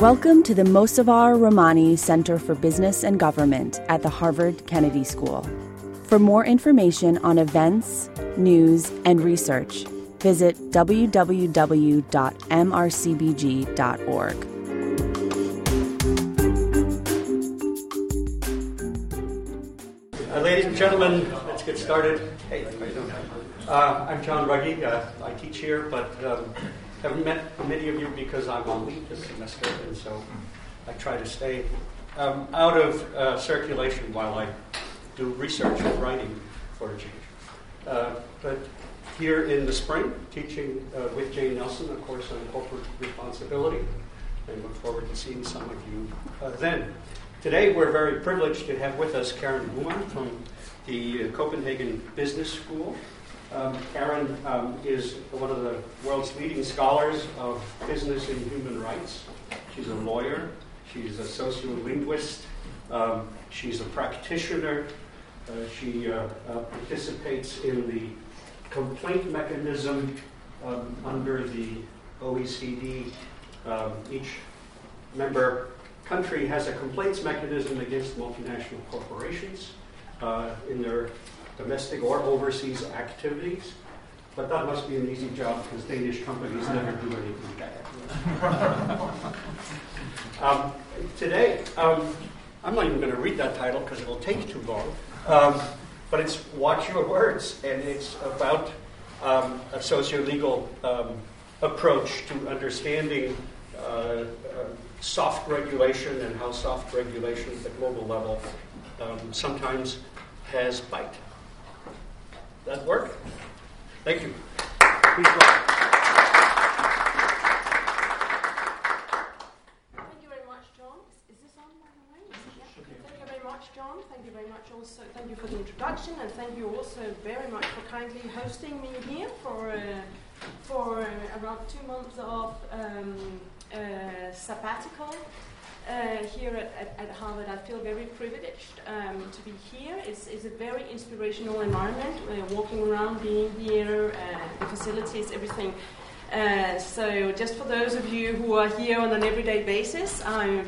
Welcome to the Mossavar-Rahmani Center for Business and Government at the Harvard Kennedy School. For more information on events, news, and research, visit www.mrcbg.org. Uh, ladies and gentlemen, let's get started. Hey? Uh, I'm John Ruggie. Uh, I teach here, but um, haven't met many of you because I'm on leave this semester, and so I try to stay um, out of uh, circulation while I do research and writing for a change. Uh, but here in the spring, teaching uh, with Jane Nelson, of course, on corporate responsibility, and look forward to seeing some of you uh, then. Today, we're very privileged to have with us Karin Buhmann from the Copenhagen Business School. Um, Karin um, is one of the world's leading scholars of business and human rights. She's a lawyer, she's a sociolinguist, um, she's a practitioner, uh, she uh, uh, participates in the complaint mechanism um, under the OECD. Um, each member country has a complaints mechanism against multinational corporations uh, in their domestic or overseas activities. But that must be an easy job because Danish companies never do anything bad. um, today, um, I'm not even going to read that title because it will take too long. Um, but it's Watch Your Words, and it's about um, a socio legal um, approach to understanding uh, uh, soft regulation and how soft regulation at the global level um, sometimes has bite. That work? Thank you. Please Thank you very much, John. Is this on, by way? Thank you very much, John. Thank you very much also. Thank you for the introduction, and thank you also very much for kindly hosting me here for uh, for uh, around two months of um, uh, sabbatical. Uh, here at, at, at, Harvard, I feel very privileged um, to be here. It's, it's, a very inspirational environment. We're walking around, being here, uh, the facilities, everything. Uh, so, just for those of you who are here on an everyday basis, I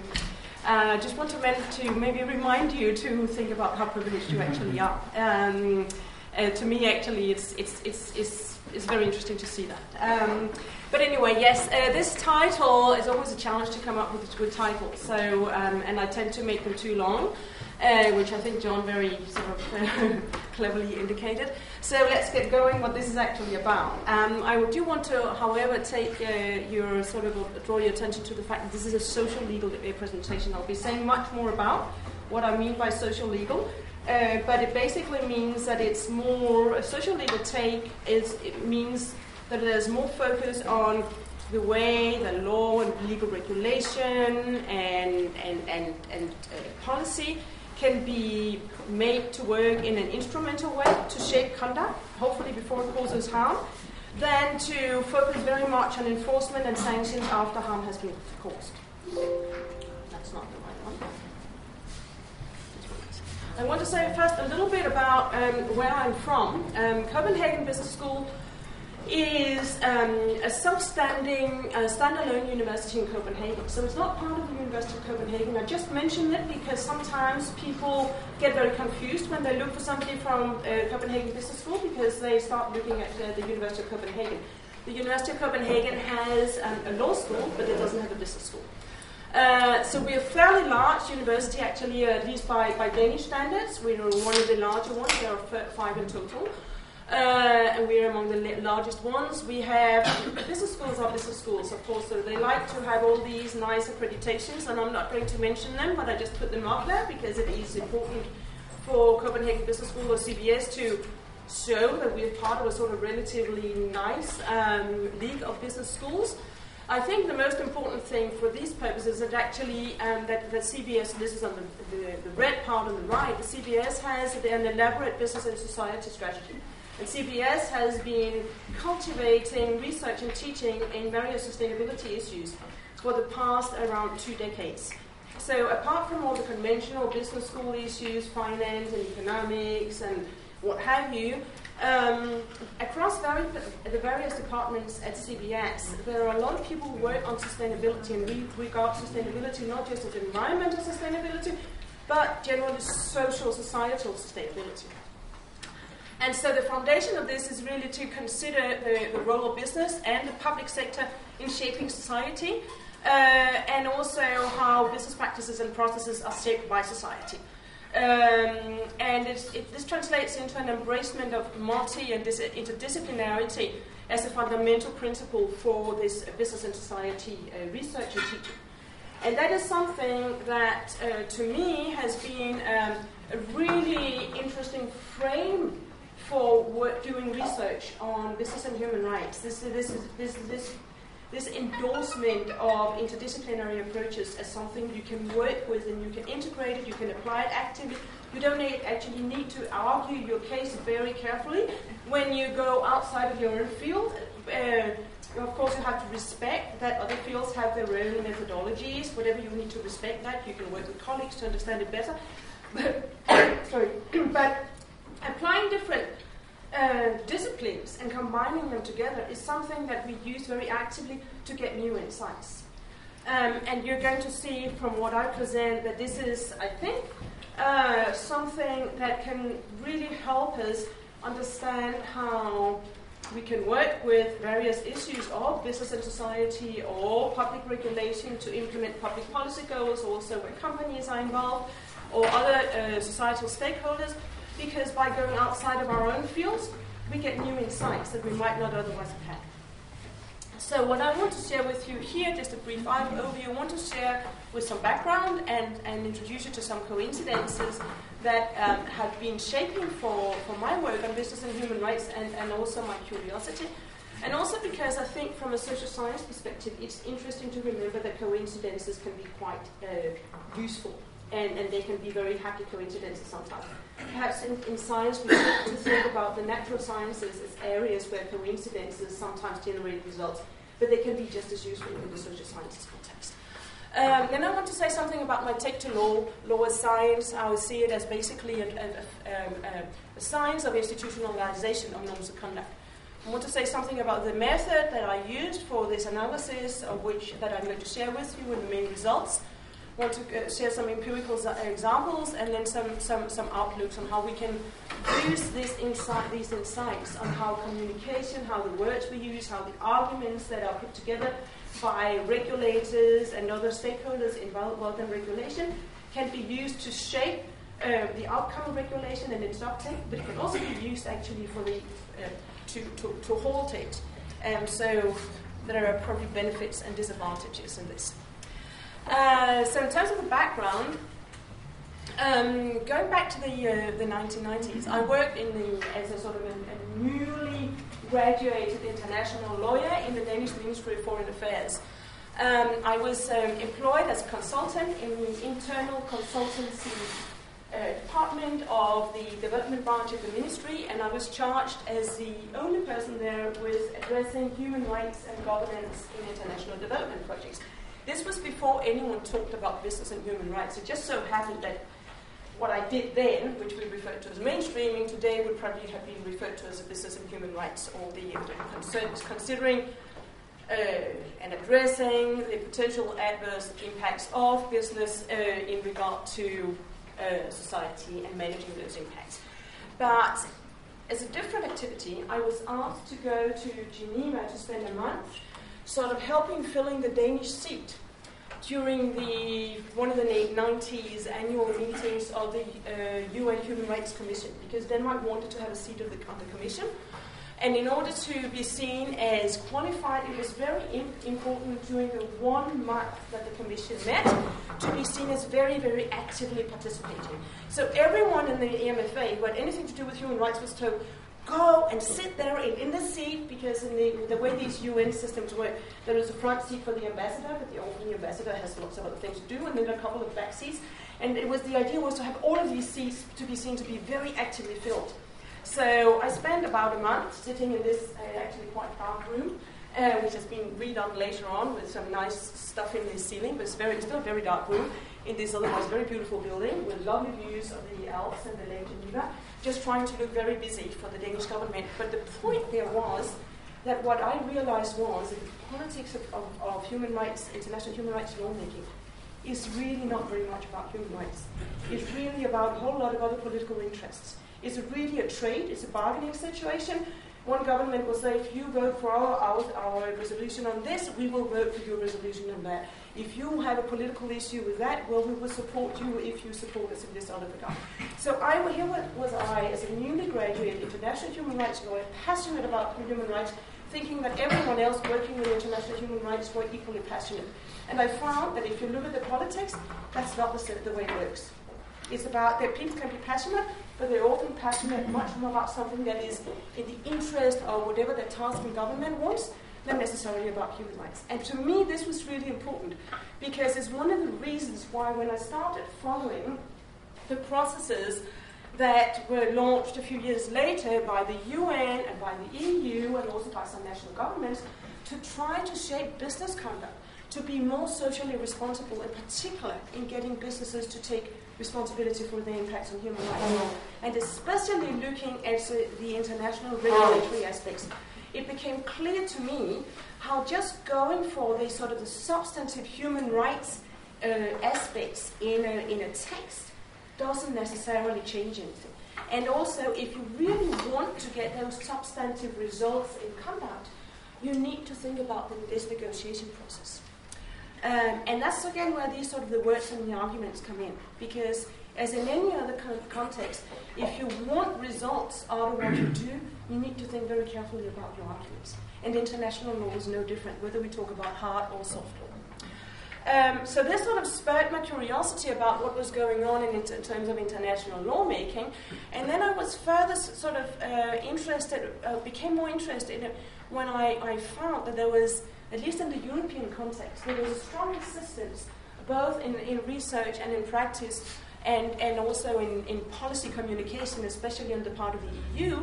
uh, just want to, to, maybe remind you to think about how privileged you actually are. Um, uh, to me, actually, it's, it's, it's, it's, it's very interesting to see that. Um, but anyway, yes, uh, this title is always a challenge to come up with a good title. So, um, and I tend to make them too long, uh, which I think John very sort of uh, cleverly indicated. So let's get going. What this is actually about. Um, I do want to, however, take uh, your sort of draw your attention to the fact that this is a social legal presentation. I'll be saying much more about what I mean by social legal. Uh, but it basically means that it's more a social legal take is it means that there's more focus on the way the law and legal regulation and, and, and, and uh, policy can be made to work in an instrumental way to shape conduct, hopefully before it causes harm, than to focus very much on enforcement and sanctions after harm has been caused. That's not the right one. I want to say first a little bit about um, where I'm from. Um, Copenhagen Business School is um, a self-standing, uh, standalone university in Copenhagen. So it's not part of the University of Copenhagen. I just mentioned it because sometimes people get very confused when they look for somebody from uh, Copenhagen Business School because they start looking at uh, the University of Copenhagen. The University of Copenhagen has um, a law school, but it doesn't have a business school. Uh, so we're a fairly large university, actually, at least by, by Danish standards. We're one of the larger ones. There are five in total. Uh, and we're among the largest ones. We have business schools are business schools, of course, so they like to have all these nice accreditations, and I'm not going to mention them, but I just put them up there because it is important for Copenhagen Business School or CBS to show that we're part of a sort of relatively nice um, league of business schools. I think the most important thing for these purposes is that actually um, that, that CBS, this is on the, the, the red part on the right, the CBS has an elaborate business and society strategy. And CBS has been cultivating research and teaching in various sustainability issues for the past around two decades. So, apart from all the conventional business school issues, finance and economics and what have you, Um, across the various departments at CBS, there are a lot of people who work on sustainability and we regard sustainability not just as environmental sustainability, but generally social, societal sustainability. And so the foundation of this is really to consider the, the role of business and the public sector in shaping society, uh, and also how business practices and processes are shaped by society. Um, and it, this translates into an embracement of multi and dis- interdisciplinarity as a fundamental principle for this business and society uh, research and teaching. And that is something that, uh, to me, has been um, a really interesting frame for doing research on business and human rights. This, this, this, this, this endorsement of interdisciplinary approaches as something you can work with and you can integrate it, you can apply it actively. You don't need, actually need to argue your case very carefully when you go outside of your own field. Uh, of course, you have to respect that other fields have their own methodologies. Whatever you need to respect that, you can work with colleagues to understand it better. But, sorry, but applying different uh, disciplines and combining them together is something that we use very actively to get new insights. Um, and you're going to see from what I present that this is, I think, uh, something that can really help us understand how we can work with various issues of business and society or public regulation to implement public policy goals, also where companies are involved or other uh, societal stakeholders, because by going outside of our own fields, we get new insights that we might not otherwise have had. So what I want to share with you here, just a brief overview, I want to share with some background and, and introduce you to some coincidences that um, have been shaping for, for my work on business and human rights and, and also my curiosity. And also because I think from a social science perspective, it's interesting to remember that coincidences can be quite uh, useful and, and they can be very happy coincidences sometimes. Perhaps in, in science, we need to think about the natural sciences as areas where coincidences sometimes generate results, but they can be just as useful in the social sciences context. Um, then I want to say something about my take to law, law as science. I see it as basically a, a, um, a, a science of institutionalization of norms of conduct. I want to say something about the method that I used for this analysis, of which that I'm going to share with you and the main results want to uh, share some empirical examples and then some, some, some outlooks on how we can use this insight, these insights on how communication, how the words we use, how the arguments that are put together by regulators and other stakeholders involved in regulation can be used to shape uh, the outcome of regulation and its uptake, but it can also be used actually for the, uh, to, to, to halt it. Um, so there are probably benefits and disadvantages in this. Uh, so in terms of the background, um, going back to the uh, the 1990s, I worked in the as a sort of a, a, newly graduated international lawyer in the Danish Ministry of Foreign Affairs. Um, I was um, employed as a consultant in the internal consultancy uh, department of the development branch of the ministry, and I was charged as the only person there with addressing human rights and governance in international development projects. This was before anyone talked about business and human rights. It just so happened that what I did then, which we refer to as mainstreaming, today would probably have been referred to as business and human rights, or the concerns considering uh, and addressing the potential adverse impacts of business uh, in regard to uh, society and managing those impacts. But as a different activity, I was asked to go to Geneva to spend a month sort of helping filling the Danish seat during the one of the 90s annual meetings of the uh, UN Human Rights Commission because Denmark wanted to have a seat of the, on the commission. And in order to be seen as qualified, it was very important during the one month that the commission met to be seen as very, very actively participating. So everyone in the EMFA who had anything to do with human rights was told, go and sit there in, in the seat because in the, the way these UN systems work, there is a front seat for the ambassador, but the, often ambassador has lots of other things to do, and then a couple of back seats. And it was the idea was to have all of these seats to be seen to be very actively filled. So I spent about a month sitting in this uh, actually quite dark room, uh, which has been redone later on with some nice stuff in the ceiling, but it's very, still a very dark room in this otherwise very beautiful building with lovely views of the Alps and the Lake Geneva just trying to look very busy for the Danish government. But the point there was that what I realized was that the politics of, of, of human rights, international human rights lawmaking, is really not very much about human rights. It's really about a whole lot of other political interests. It's really a trade, it's a bargaining situation. One government will say, if you vote for our, our, our resolution on this, we will vote for your resolution on that. If you have a political issue with that, well, we will support you if you support us in this other regard. So I, here was I, as a newly graduated international human rights lawyer, passionate about human rights, thinking that everyone else working with international human rights were equally passionate. And I found that if you look at the politics, that's not the, the way it works. It's about that people can be passionate, but they're often passionate much more about something that is in the interest of whatever the task in government wants than necessarily about human rights. And to me, this was really important because it's one of the reasons why, when I started following the processes that were launched a few years later by the UN and by the EU and also by some national governments to try to shape business conduct to be more socially responsible, in particular in getting businesses to take responsibility for the impacts on human rights, mm-hmm. and especially looking at the international regulatory aspects. It became clear to me how just going for the sort of the substantive human rights uh, aspects in a, in a text doesn't necessarily change anything. And also, if you really want to get those substantive results in conduct, you need to think about the, this negotiation process. Um, and that's again where these sort of the words and the arguments come in. Because as in any other kind of context, if you want results out of what you do, you need to think very carefully about your arguments. And international law is no different, whether we talk about hard or soft law. Um, so this sort of spurred my curiosity about what was going on in, in terms of international lawmaking, and then I was further sort of uh, interested, uh, became more interested when I, I found that there was at least in the European context, there was a strong insistence, both in, in research and in practice, and, and also in, in policy communication, especially on the part of the EU,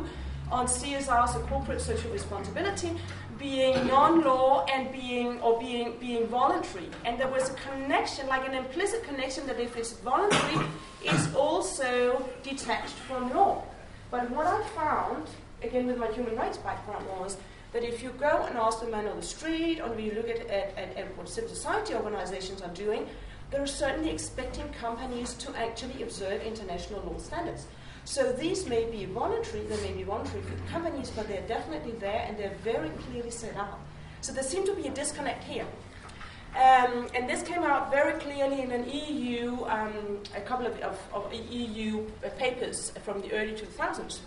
on CSR, so corporate social responsibility, being non-law and being or being being voluntary. And there was a connection, like an implicit connection, that if it's voluntary, it's also detached from law. But what I found, again with my human rights background, was that if you go and ask the man on the street, or you look at, at, at, at what civil society organizations are doing, they're certainly expecting companies to actually observe international law standards. So these may be voluntary, they may be voluntary for companies, but they're definitely there and they're very clearly set out. So there seems to be a disconnect here. Um, and this came out very clearly in an EU, um, a couple of, of, of, EU papers from the early 2000s.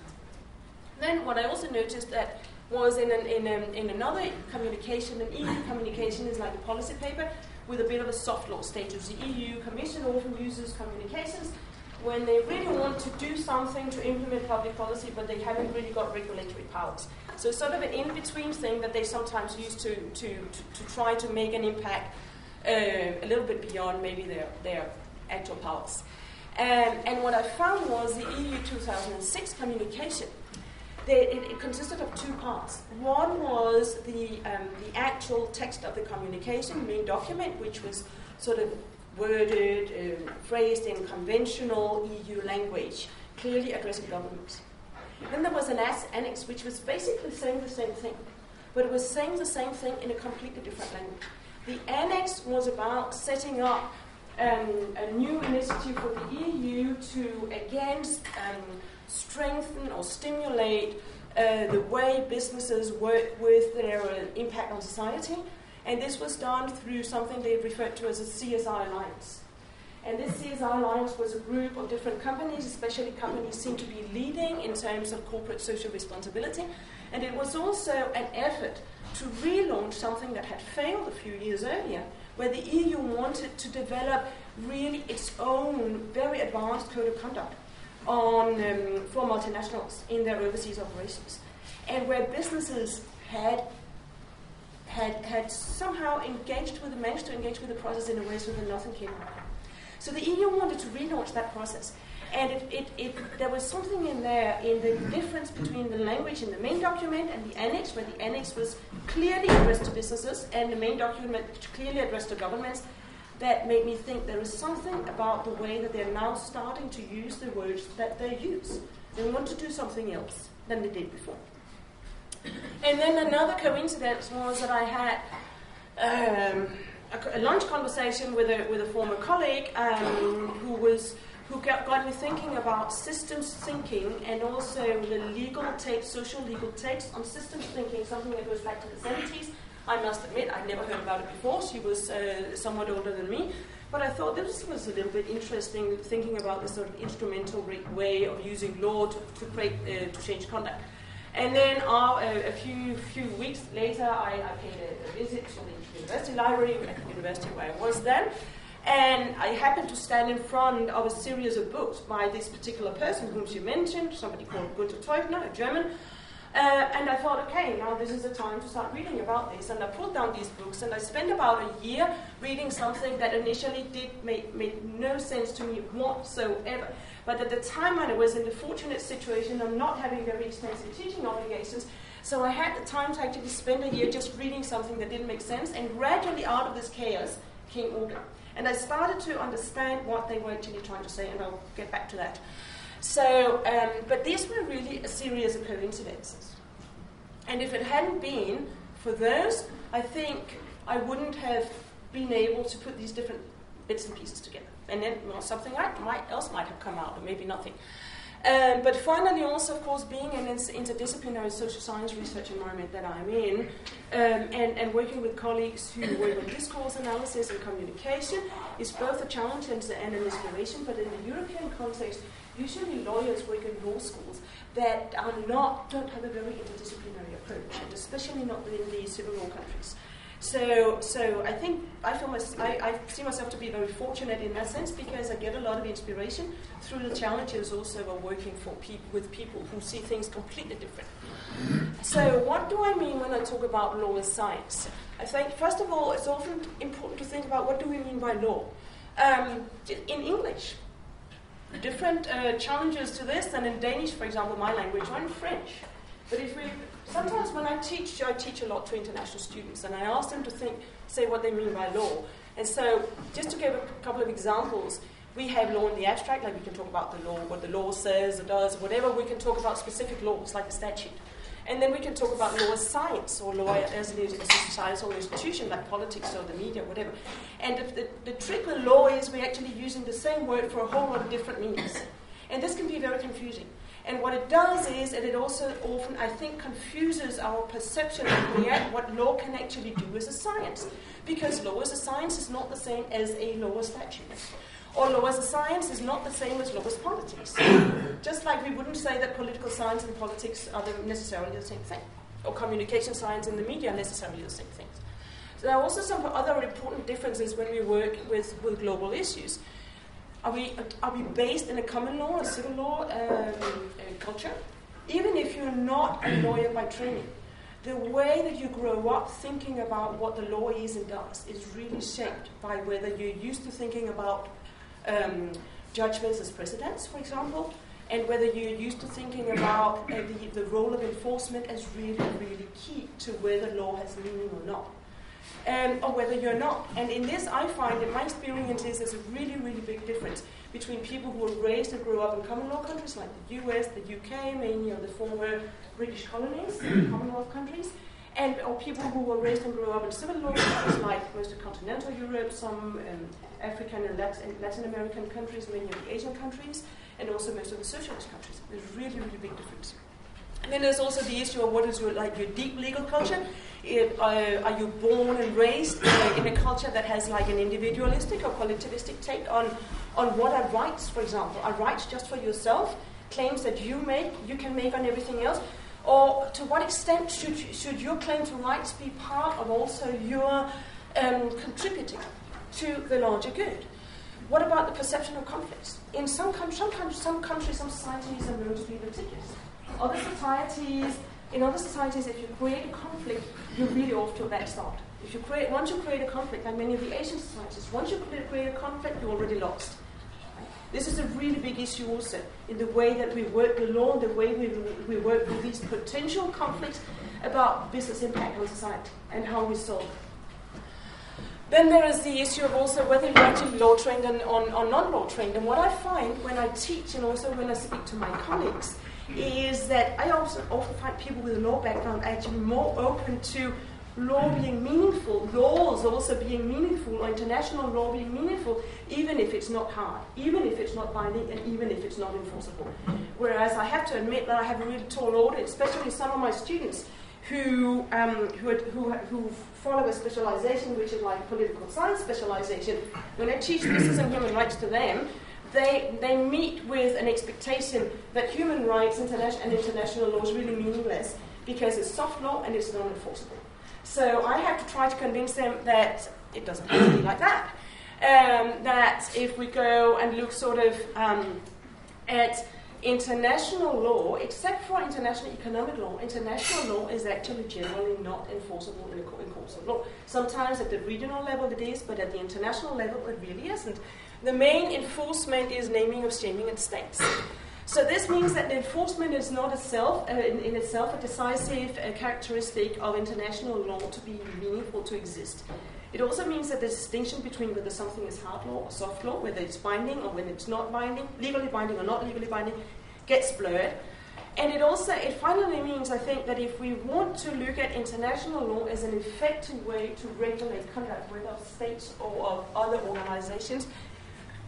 Then what I also noticed that was in, an, in, a, in another communication, an EU communication is like a policy paper with a bit of a soft law status. The EU Commission often uses communications when they really want to do something to implement public policy, but they haven't really got regulatory powers. So it's sort of an in-between thing that they sometimes use to, to, to, to try to make an impact uh, a little bit beyond maybe their, their actual powers. Um, and what I found was the EU 2006 communication they, it, it, consisted of two parts. One was the, um, the actual text of the communication, main document, which was sort of worded, uh, phrased in conventional EU language, clearly addressing governments. Then there was an annex, which was basically saying the same thing, but it was saying the same thing in a completely different language. The annex was about setting up um, a new initiative for the EU to, again um, strengthen or stimulate uh, the way businesses work with their uh, impact on society. And this was done through something they referred to as a CSR alliance. And this CSR alliance was a group of different companies, especially companies seem to be leading in terms of corporate social responsibility. And it was also an effort to relaunch something that had failed a few years earlier, where the EU wanted to develop really its own very advanced code of conduct on um, for multinationals in their overseas operations, and where businesses had had had somehow engaged with the managed to engage with the process in a way so that nothing came out. So the EU wanted to relaunch that process. And it, it, it, there was something in there in the difference between the language in the main document and the annex, where the annex was clearly addressed to businesses and the main document clearly addressed to governments, that made me think there is something about the way that they're now starting to use the words that they use. They want to do something else than they did before. And then another coincidence was that I had um, a, a, lunch conversation with a, with a former colleague um, who was who got, got, me thinking about systems thinking and also the legal takes, social legal takes on systems thinking, something that goes back to the 70s. I must admit, I'd never heard about it before. She was uh, somewhat older than me. But I thought this was a little bit interesting, thinking about this sort of instrumental way of using law to, to, uh, to change conduct. And then uh, a, few few weeks later, I, I paid a, a, visit to the university library at the university where I was then. And I happened to stand in front of a series of books by this particular person whom she mentioned, somebody called Gunther Teubner, a German. Uh, and I thought, okay, now this is the time to start reading about this. And I pulled down these books and I spent about a year reading something that initially did make, made no sense to me whatsoever. But at the time, when I was in the fortunate situation of not having very expensive teaching obligations. So I had the time to actually spend a year just reading something that didn't make sense. And gradually, out of this chaos, came order. And I started to understand what they were actually trying to say, and I'll get back to that. So, um, but these were really a series of coincidences. And if it hadn't been for those, I think I wouldn't have been able to put these different bits and pieces together and then something else might have come out, or maybe nothing. Um, but finally, also, of course, being in an interdisciplinary social science research environment that I'm in, um, and, and working with colleagues who work on discourse analysis and communication, is both a challenge and, and an inspiration. But in the European context, usually lawyers work in law schools that are not don't have a very interdisciplinary approach, and especially not within the civil law countries. So, so I think I feel my, I, I see myself to be very fortunate in that sense because I get a lot of inspiration through the challenges also of working for peop- with people who see things completely different. So, what do I mean when I talk about law as science? I think, first of all, it's often important to think about what do we mean by law. Um, in English, different uh, challenges to this than in Danish, for example, my language, or in French. But if we sometimes when I teach, I teach a lot to international students, and I ask them to think, say what they mean by law. And so, just to give a couple of examples, we have law in the abstract, like we can talk about the law, what the law says or does, whatever. We can talk about specific laws, like a statute. And then we can talk about law as science or law as a, as a institution, like politics or the media, whatever. And the, the, the trick with law is we're actually using the same word for a whole lot of different meanings. And this can be very confusing. And what it does is that it also often, I think, confuses our perception of what law can actually do as a science. Because law as a science is not the same as a law as statute. Or law as a science is not the same as law as politics. Just like we wouldn't say that political science and politics are necessarily the same thing. Or communication science and the media are necessarily the same things. So there are also some other important differences when we work with, with global issues. Are we, are we based in a common law, a civil law um, culture? Even if you're not a lawyer by training, the way that you grow up thinking about what the law is and does is really shaped by whether you're used to thinking about um, judgments as precedents, for example, and whether you're used to thinking about uh, the, the role of enforcement as really, really key to whether law has meaning or not um, or whether you're not. And in this, I find that my experience is there's a really, really big difference between people who were raised and grew up in common law countries like the US, the UK, mainly or the former British colonies, Commonwealth countries, and or people who were raised and grew up in civil law countries like most of continental Europe, some um, African and Latin, Latin American countries, many of the Asian countries, and also most of the socialist countries. There's really, really big difference. And then there's also the issue of what is your like your deep legal culture. It, uh, are you born and raised uh, in a culture that has like an individualistic or collectivistic take on on what are rights, for example? Are rights just for yourself? Claims that you make, you can make on everything else? Or to what extent should, should your claim to rights be part of also your um, contributing to the larger good? What about the perception of conflicts? In some, com- some, some countries, some societies are known to be litigious. Other societies, in other societies, if you create a conflict, you're really off to a bad start. If you create, once you create a conflict, like many of the Asian societies, once you create a conflict, you're already lost. This is a really big issue also in the way that we work the law, the way we, we work with these potential conflicts about business impact on society and how we solve then there is the issue of also whether you're actually law trained and, or, or non law trained. And what I find when I teach and also when I speak to my colleagues is that I also often find people with a law background actually more open to law being meaningful, laws also being meaningful, or international law being meaningful, even if it's not hard, even if it's not binding, and even if it's not enforceable. Whereas I have to admit that I have a really tall audience, especially some of my students who, um, who, who, who follow a specialization which is like political science specialization. When I teach business and human rights to them, they, they meet with an expectation that human rights international, and international law is really meaningless because it's soft law and it's non-enforceable. So I have to try to convince them that it doesn't have to be like that. Um, that if we go and look sort of um, at international law, except for international economic law, international law is actually generally not enforceable in, in courts of law. Sometimes at the regional level it is, but at the international level it really isn't. The main enforcement is naming of shaming in states. So this means that the enforcement is not itself, uh, in, in, itself a decisive uh, characteristic of international law to be meaningful to exist. It also means that the distinction between whether something is hard law or soft law, whether it's binding or when it's not binding, legally binding or not legally binding, gets blurred. And it also, it finally means, I think, that if we want to look at international law as an effective way to regulate conduct, whether of states or of other organizations,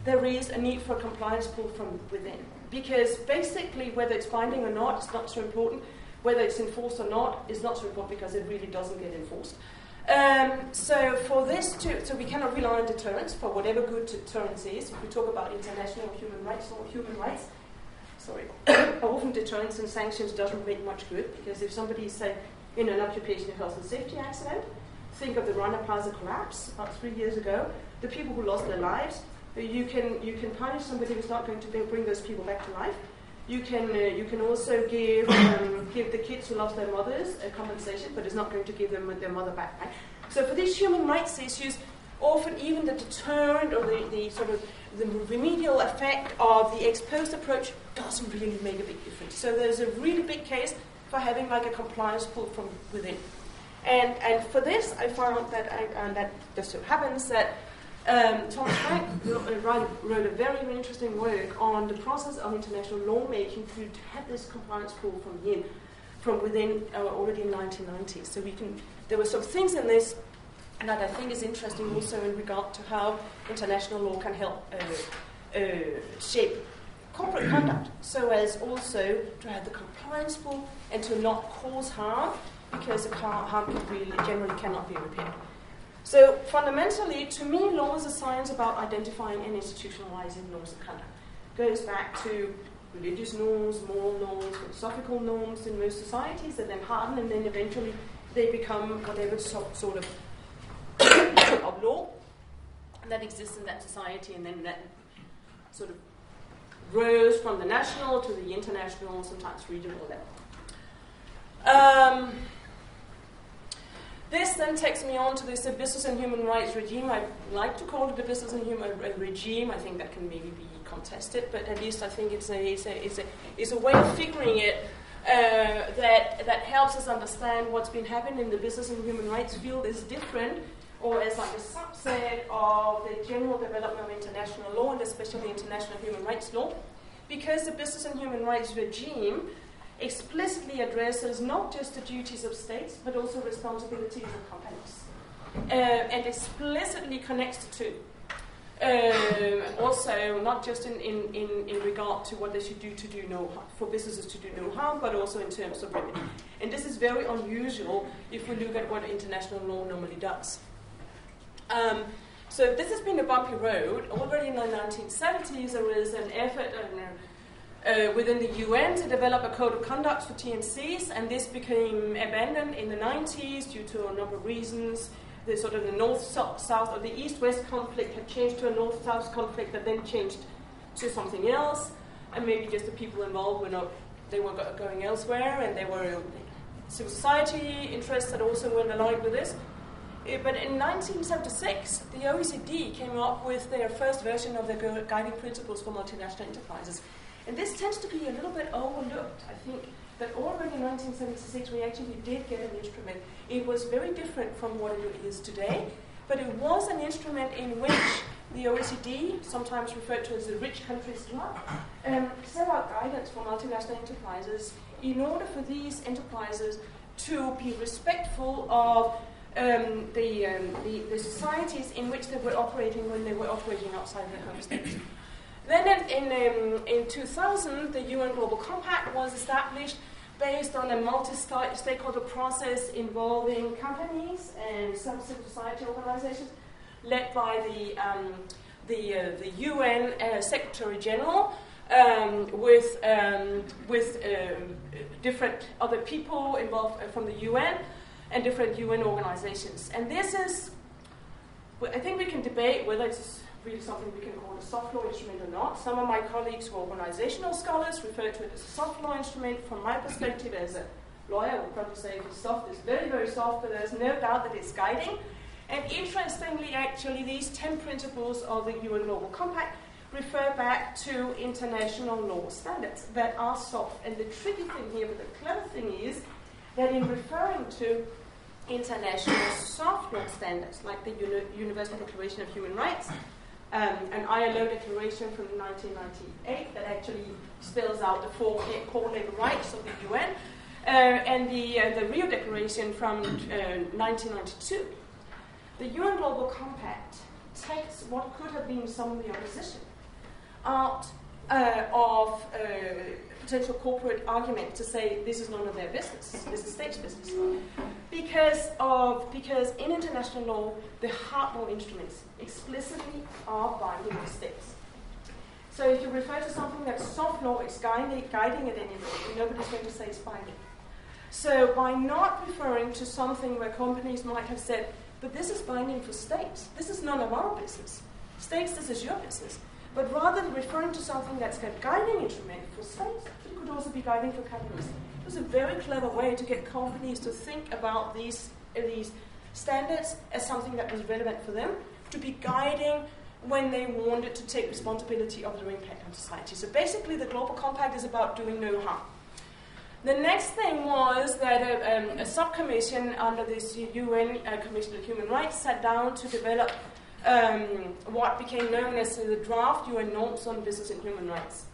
there is a need for a compliance pull from within because basically, whether it's binding or not, it's not so important. Whether it's enforced or not is not so important because it really doesn't get enforced. Um, so for this to, so we cannot rely on deterrence for whatever good deterrence is. If we talk about international human rights or human rights, sorry, often deterrence and sanctions doesn't make much good because if somebody is say in an occupational health and safety accident, think of the Rana Plaza collapse about three years ago, the people who lost their lives, you can you can punish somebody who's not going to bring those people back to life. You can uh, you can also give um, give the kids who lost their mothers a compensation, but it's not going to give them their mother back. Right? So for these human rights issues, often even the deterrent or the, the sort of the remedial effect of the ex post approach doesn't really make a big difference. So there's a really big case for having like a compliance pull from within. And, and for this, I found that, I, and that just so happens that um, Thomas Franck wrote a very, interesting work on the process of international lawmaking to have this compliance pull from within, from within uh, already in 1990s. So we can, there were some things in this that I think is interesting also in regard to how international law can help uh, uh, shape corporate conduct, so as also to have the compliance pull and to not cause harm, because harm really generally cannot be repaired. So fundamentally, to me, law is a science about identifying and institutionalizing norms of conduct. Goes back to religious norms, moral norms, philosophical norms in most societies that then harden and then eventually they become whatever sort of of law that exists in that society and then that sort of rose from the national to the international, sometimes regional level. Um, this then takes me on to this business and human rights regime. I like to call it the business and human regime. I think that can maybe be contested, but at least I think it's a, it's a, it's a, it's a way of figuring it uh, that, that helps us understand what's been happening in the business and human rights field is different, or as like a subset of the general development of international law, and especially international human rights law, because the business and human rights regime explicitly addresses not just the duties of states, but also responsibilities of companies, uh, and explicitly connects the two. Um, also, not just in, in, in, in, regard to what they should do to do no harm, for businesses to do no harm, but also in terms of remedy. And this is very unusual if we look at what international law normally does. Um, so this has been a bumpy road. Already in the 1970s, there was an effort, uh, uh, within the UN to develop a code of conduct for TNCs, and this became abandoned in the 90s due to a number of reasons. The sort of the north-south or the east-west conflict had changed to a north-south conflict that then changed to something else, and maybe just the people involved were not they were going elsewhere, and there were civil society interests that also weren't aligned with this. Uh, but in 1976, the OECD came up with their first version of their guiding principles for multinational enterprises. And this tends to be a little bit overlooked. I think that already in 1976 we actually did get an instrument. It was very different from what it is today, but it was an instrument in which the OECD, sometimes referred to as the rich countries club, um, set out guidance for multinational enterprises in order for these enterprises to be respectful of um, the, um, the, the, societies in which they were operating when they were operating outside their home state. Then in, in, um, in 2000, the UN Global Compact was established based on a multi-stakeholder process involving companies and some civil society organizations, led by the, um, the, uh, the UN uh, Secretary General, um, with, um, with um, different other people involved uh, from the UN and different UN organizations. And this is, I think we can debate whether it's really something we can call a soft law instrument or not. Some of my colleagues who are organizational scholars refer to it as a soft law instrument. From my perspective as a lawyer, I would probably say it's soft. It's very, very soft, but there's no doubt that it's guiding. And interestingly, actually, these 10 principles of the UN Global Compact refer back to international law standards that are soft. And the tricky thing here, but the clever thing is that in referring to international soft law standards, like the Uni- Universal Declaration of Human Rights, um, an ILO declaration from 1998 that actually spells out the four core labor rights of the UN, uh, and the, uh, the Rio Declaration from uh, 1992. The UN Global Compact takes what could have been some of the opposition out uh, of uh, potential corporate argument to say this is none of their business, this is state's business. Because of because in international law, the hard law instruments explicitly are binding the states. So if you refer to something that's soft law, it's guiding, guiding it anyway, nobody's going to say it's binding. So by not referring to something where companies might have said, but this is binding for states, this is none of our business. States, this is your business. But rather than referring to something that's a guiding instrument for states, it could also be guiding for companies. It was a very clever way to get companies to think about these, uh, these standards as something that was relevant for them, to be guiding when they wanted to take responsibility of their impact on society. So basically, the Global Compact is about doing no harm. The next thing was that a, um, a subcommission under this UN uh, Commission on Human Rights sat down to develop um, what became known as the draft UN norms on business and human rights.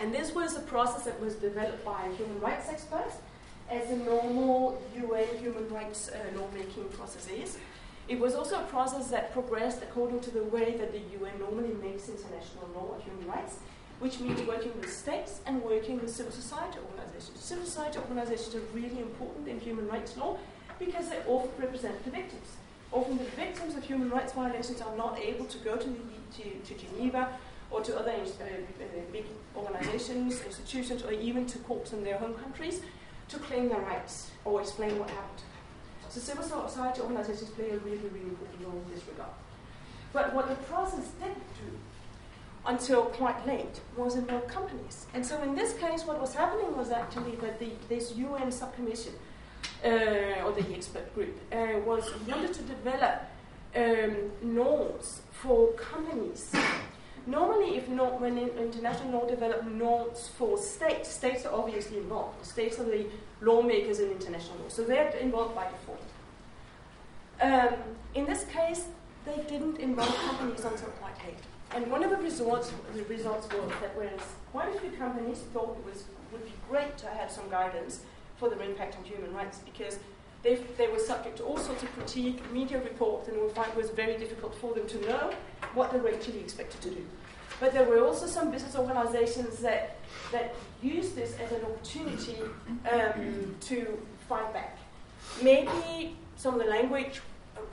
And this was a process that was developed by human rights experts as a normal UN human rights uh, lawmaking process is. It was also a process that progressed according to the way that the UN normally makes international law of human rights, which means working with states and working with civil society organizations. Civil society organizations are really important in human rights law because they often represent the victims. Often the victims of human rights violations are not able to go to, the, to, to Geneva or to other uh, big organizations, institutions, or even to courts in their home countries to claim their rights or explain what happened. So civil society organizations play a really, really important role in this regard. But what the process didn't do until quite late was involve companies. And so in this case, what was happening was actually that the, this UN subcommission uh, or the expert group, uh, was wanted to develop um, norms for companies. Normally, if not, when international law develop norms for states, states are obviously involved. States are the lawmakers in international law, so they're involved by default. Um, in this case, they didn't involve companies until quite late. And one of the results, the results was that whereas quite a few companies thought it was, would be great to have some guidance, for their impact on human rights because they, they were subject to all sorts of critique, media reports, and we find it was very difficult for them to know what they were actually expected to do. But there were also some business organizations that, that used this as an opportunity um, to fight back. Maybe some of the language,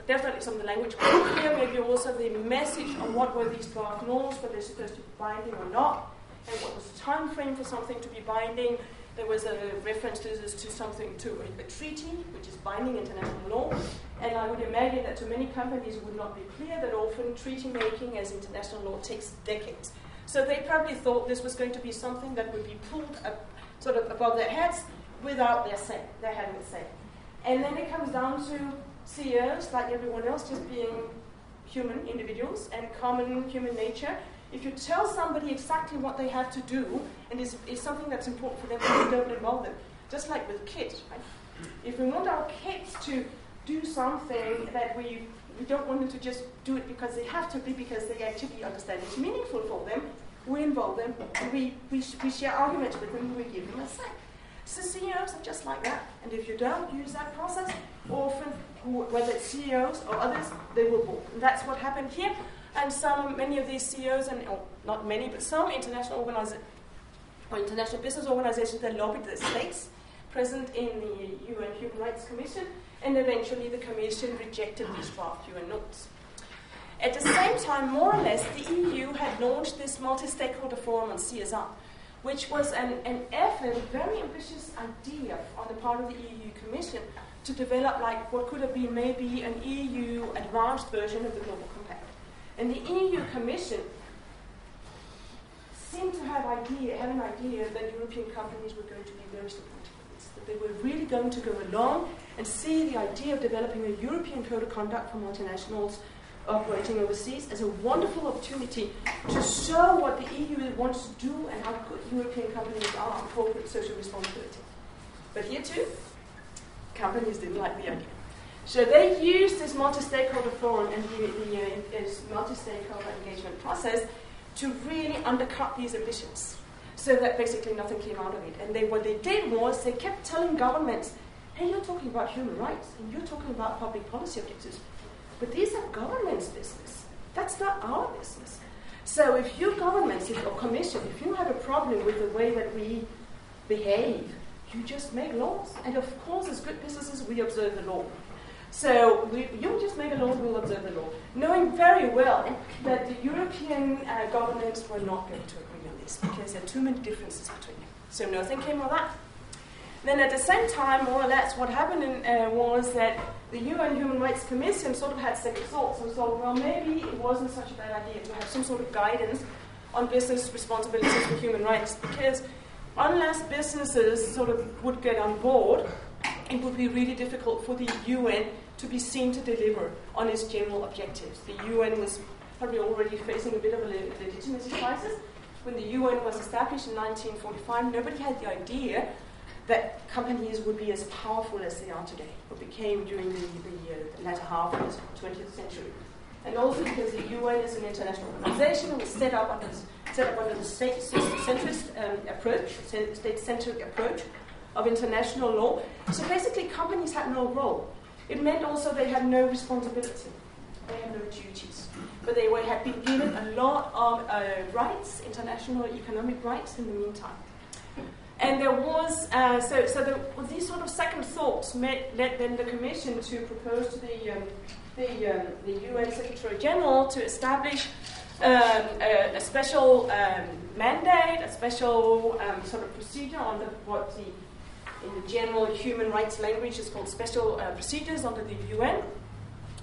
definitely some of the language clear, maybe also the message on what were these draft norms, were they supposed to be binding or not, and what was the time frame for something to be binding, there was a reference to this to something to a, a, treaty, which is binding international law. And I would imagine that to many companies it would not be clear that often treaty making as international law takes decades. So they probably thought this was going to be something that would be pulled up, sort of above their heads without their say, their having a say. And then it comes down to CEOs, like everyone else, just being human individuals and common human nature if you tell somebody exactly what they have to do, and it's, it's something that's important for them, you don't involve them. Just like with kids, right? If we want our kids to do something that we we don't want them to just do it because they have to, but because they actually understand it's meaningful for them. We involve them, and we, we, we share arguments with them, and we give them a say. So CEOs are just like that. And if you don't use that process, often, whether it's CEOs or others, they will balk. And that's what happened here. And some, many of these CEOs, and oh, not many, but some international organizations, or international business organizations that lobbied the states present in the UN Human Rights Commission, and eventually the Commission rejected these draft UN Norms. At the same time, more or less, the EU had launched this multi stakeholder forum on CSR, which was an, an effort, a very ambitious idea on the part of the EU Commission to develop like what could have been maybe an EU advanced version of the Global Compact. And the EU Commission seemed to have idea, an idea that European companies were going to be very supportive of this, that they were really going to go along and see the idea of developing a European code of conduct for multinationals operating overseas as a wonderful opportunity to show what the EU wants to do and how good European companies are on corporate social responsibility. But here too, companies didn't like the idea. So they used this multi-stakeholder forum and the, the uh, multi-stakeholder engagement process to really undercut these ambitions. So that basically nothing came out of it. And they, what they did was they kept telling governments, hey, you're talking about human rights and you're talking about public policy objectives. But these are government's business. That's not our business. So if you governments or commission, if you have a problem with the way that we behave, you just make laws. And of course, as good businesses, we observe the law. So you just make a law, we'll observe the law, knowing very well that the European uh, governments were not going to agree on this because there are too many differences between them. So nothing came of that. Then at the same time, more or less, what happened in, uh, was that the UN Human Rights Commission sort of had second thoughts and thought, well, maybe it wasn't such a bad idea to have some sort of guidance on business responsibilities for human rights because unless businesses sort of would get on board, it would be really difficult for the UN to be seen to deliver on its general objectives. The UN was probably already facing a bit of a legitimacy crisis. When the UN was established in 1945, nobody had the idea that companies would be as powerful as they are today, or became during the, the, uh, the latter half of the 20th century. And also because the UN is an international organization, it was set up under, set up under the state-centrist um, approach, state-centric approach, of international law. So basically, companies had no role. It meant also they had no responsibility, they had no duties. But they were, had been given a lot of uh, rights, international economic rights, in the meantime. And there was, uh, so, so there, these sort of second thoughts met, led then the Commission to propose to the, um, the, um, the UN Secretary General to establish um, a, a, special um, mandate, a special um, sort of procedure on the, what the in the general human rights language is called special uh, procedures under the UN.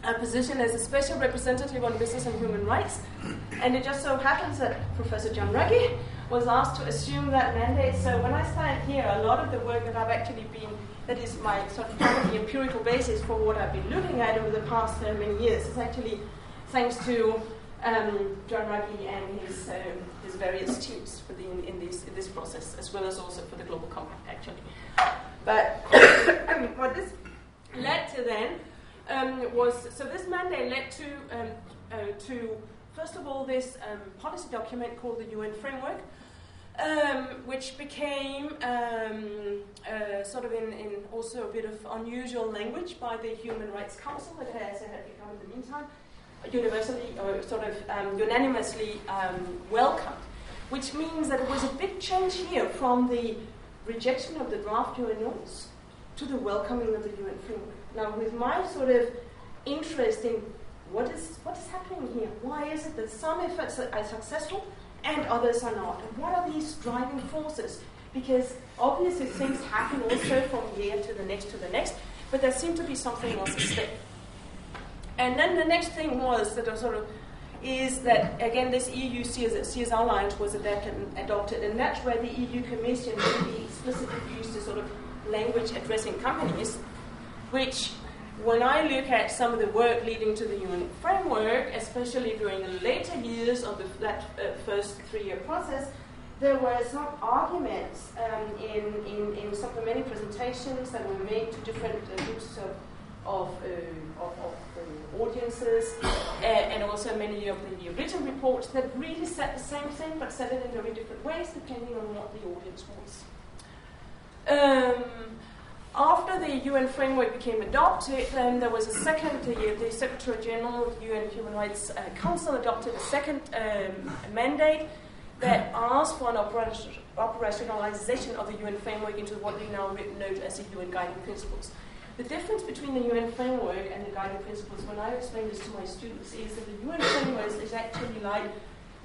A position as a special representative on business and human rights. And it just so happens that Professor John Ruggie was asked to assume that mandate. So when I stand here, a lot of the work that I've actually been, that is my sort of the empirical basis for what I've been looking at over the past uh, many years, is actually thanks to um, John Ruggie and his, uh, his various teams for the, in, in, this, in this process, as well as also for the Global Compact, actually. But what this led to then um, was so this mandate led to um, uh, to first of all this um, policy document called the UN Framework, um, which became um, uh, sort of in, in, also a bit of unusual language by the Human Rights Council that has had become in the meantime universally or sort of um, unanimously welcomed, which means that it was a big change here from the rejection of the draft UN Norms to the welcoming of the UN framework. Now, with my sort of interest in what is, what is happening here, why is it that some efforts are successful and others are not? And what are these driving forces? Because obviously things happen also from year to the next to the next, but there seemed to be something else at stake. And then the next thing was that I sort of is that, again, this EU CSR alliance was adopted, and that's where the EU Commission really explicitly used the sort of language addressing companies, which, when I look at some of the work leading to the UN framework, especially during the later years of the, that uh, first three-year process, there were some arguments um, in, in, in some of the many presentations that were made to different uh, groups of, of, uh, of, of uh, audience audiences uh, and also many of the written reports that really said the same thing but said it in very different ways depending on what the audience was. Um, after the UN framework became adopted, then there was a second, the, the Secretary General of the UN Human Rights uh, Council adopted a second um, mandate that asked for an operationalization of the UN framework into what we now note as the UN guiding principles. The difference between the UN framework and the guiding principles, when I explain this to my students, is that the UN framework is actually like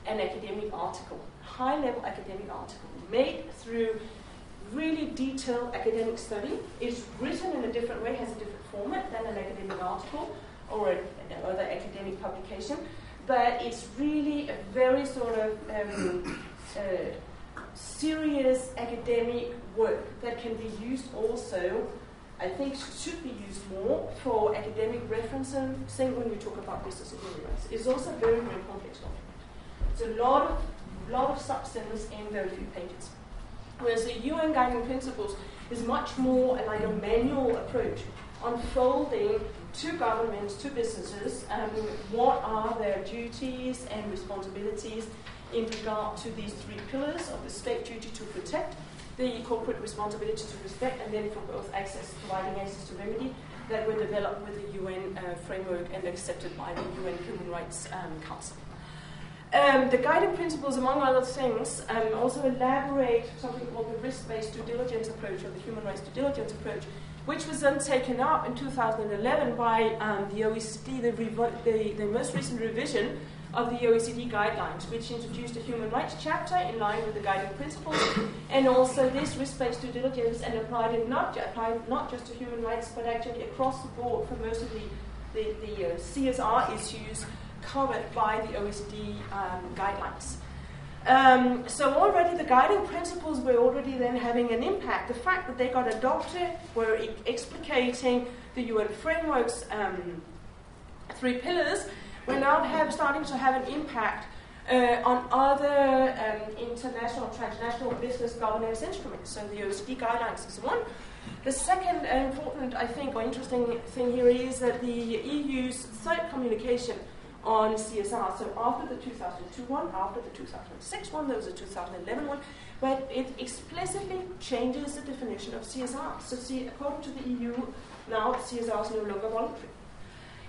an academic article, high level academic article, made through really detailed academic study. It's written in a different way, has a different format than an academic article or another academic publication, but it's really a very sort of um, uh, serious academic work that can be used also. I think should be used more for academic referencing same when we talk about business rights. It's also a very, very complex document. It's a lot of, lot of substance in very few pages. Whereas the UN guiding principles is much more like a manual approach, unfolding to governments, to businesses, um, what are their duties and responsibilities in regard to these three pillars of the state duty to protect, the corporate responsibility to respect, and then for both access, providing access to remedy that were developed with the UN uh, framework and accepted by the UN Human Rights um, Council. Um, the guiding principles, among other things, um, also elaborate something called the risk-based due diligence approach, or the human rights due diligence approach, which was then taken up in 2011 by um, the OECD, the, revo- the, the, most recent revision of the OECD guidelines, which introduced a human rights chapter in line with the guiding principles, and also this risk-based due diligence, and applied it not, applied not just to human rights, but actually across the board for most of the, the, the uh, CSR issues covered by the OECD um, guidelines. Um, so already the guiding principles were already then having an impact. The fact that they got adopted were explicating the UN framework's um, three pillars. We're now have, starting to have an impact uh, on other um, international, transnational business governance instruments. So the OECD guidelines is one. The second important, I think, or interesting thing here is that the EU's third communication on CSR. So after the 2002 one, after the 2006 one, there was a 2011 one, but it explicitly changes the definition of CSR. So see, according to the EU, now CSR is no longer voluntary.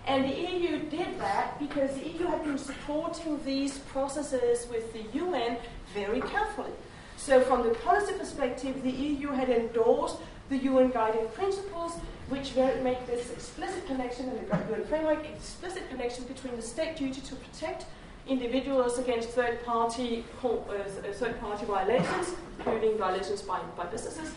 And the EU did that because the EU had been supporting these processes with the UN very carefully. So, from the policy perspective, the EU had endorsed the UN guiding principles, which make this explicit connection in the UN framework, explicit connection between the state duty to protect individuals against third party uh, third party violations, including violations by, by businesses,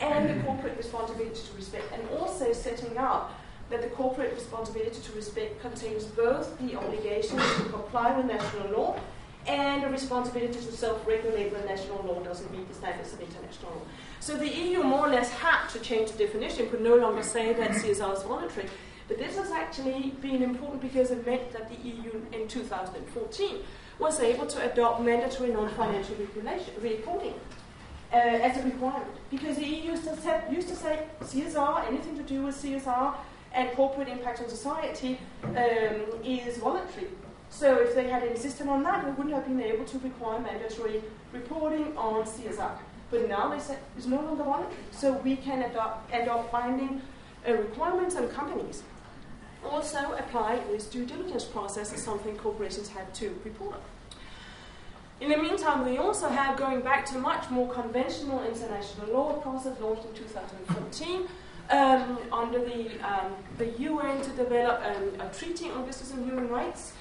and the corporate responsibility to respect, and also setting out that the corporate responsibility to respect contains both the obligation to comply with national law and a responsibility to self-regulate when national law doesn't meet the standards of international law. So the EU more or less had to change the definition, could no longer say that CSR is voluntary. But this has actually been important because it meant that the EU in 2014 was able to adopt mandatory non-financial reporting uh, as a requirement. Because the EU used to, used to say CSR, anything to do with CSR and corporate impact on society um, is voluntary. So if they had insisted on that, we wouldn't have been able to require mandatory reporting on CSR. But now they said it's no longer voluntary. So we can adopt, adopt binding uh, requirements on companies. Also apply this due diligence process as something corporations have to report on. In the meantime, we also have, going back to much more conventional international law process launched in 2014, um, under the, um, the UN to develop um, a treaty on business and human rights,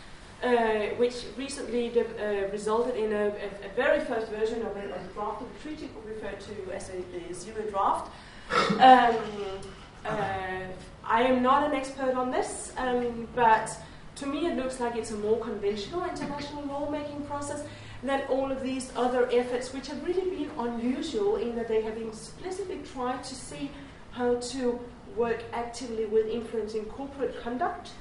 uh, which recently uh, resulted in a, a, a, very first version of a, a, draft of the treaty, referred to as a, zero draft. Um, uh, I am not an expert on this, um, but to me it looks like it's a more conventional international lawmaking process than all of these other efforts, which have really been unusual in that they have explicitly tried to see how to work actively with influencing corporate conduct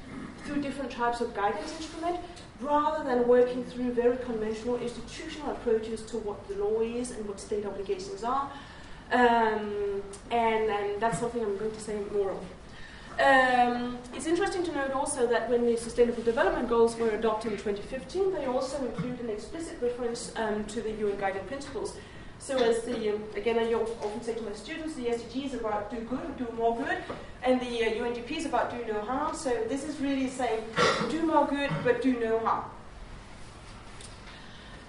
through different types of guidance instrument rather than working through very conventional institutional approaches to what the law is and what state obligations are. Um, and, and, that's something I'm going to say more of. Um, it's interesting to note also that when the Sustainable Development Goals were adopted in 2015, they also include an explicit reference um, to the UN Guiding Principles. So as the, um, again, I often say to my students, the SDG is about do good, do more good, and the uh, UNGP is about do no harm. So this is really saying do more good, but do no harm.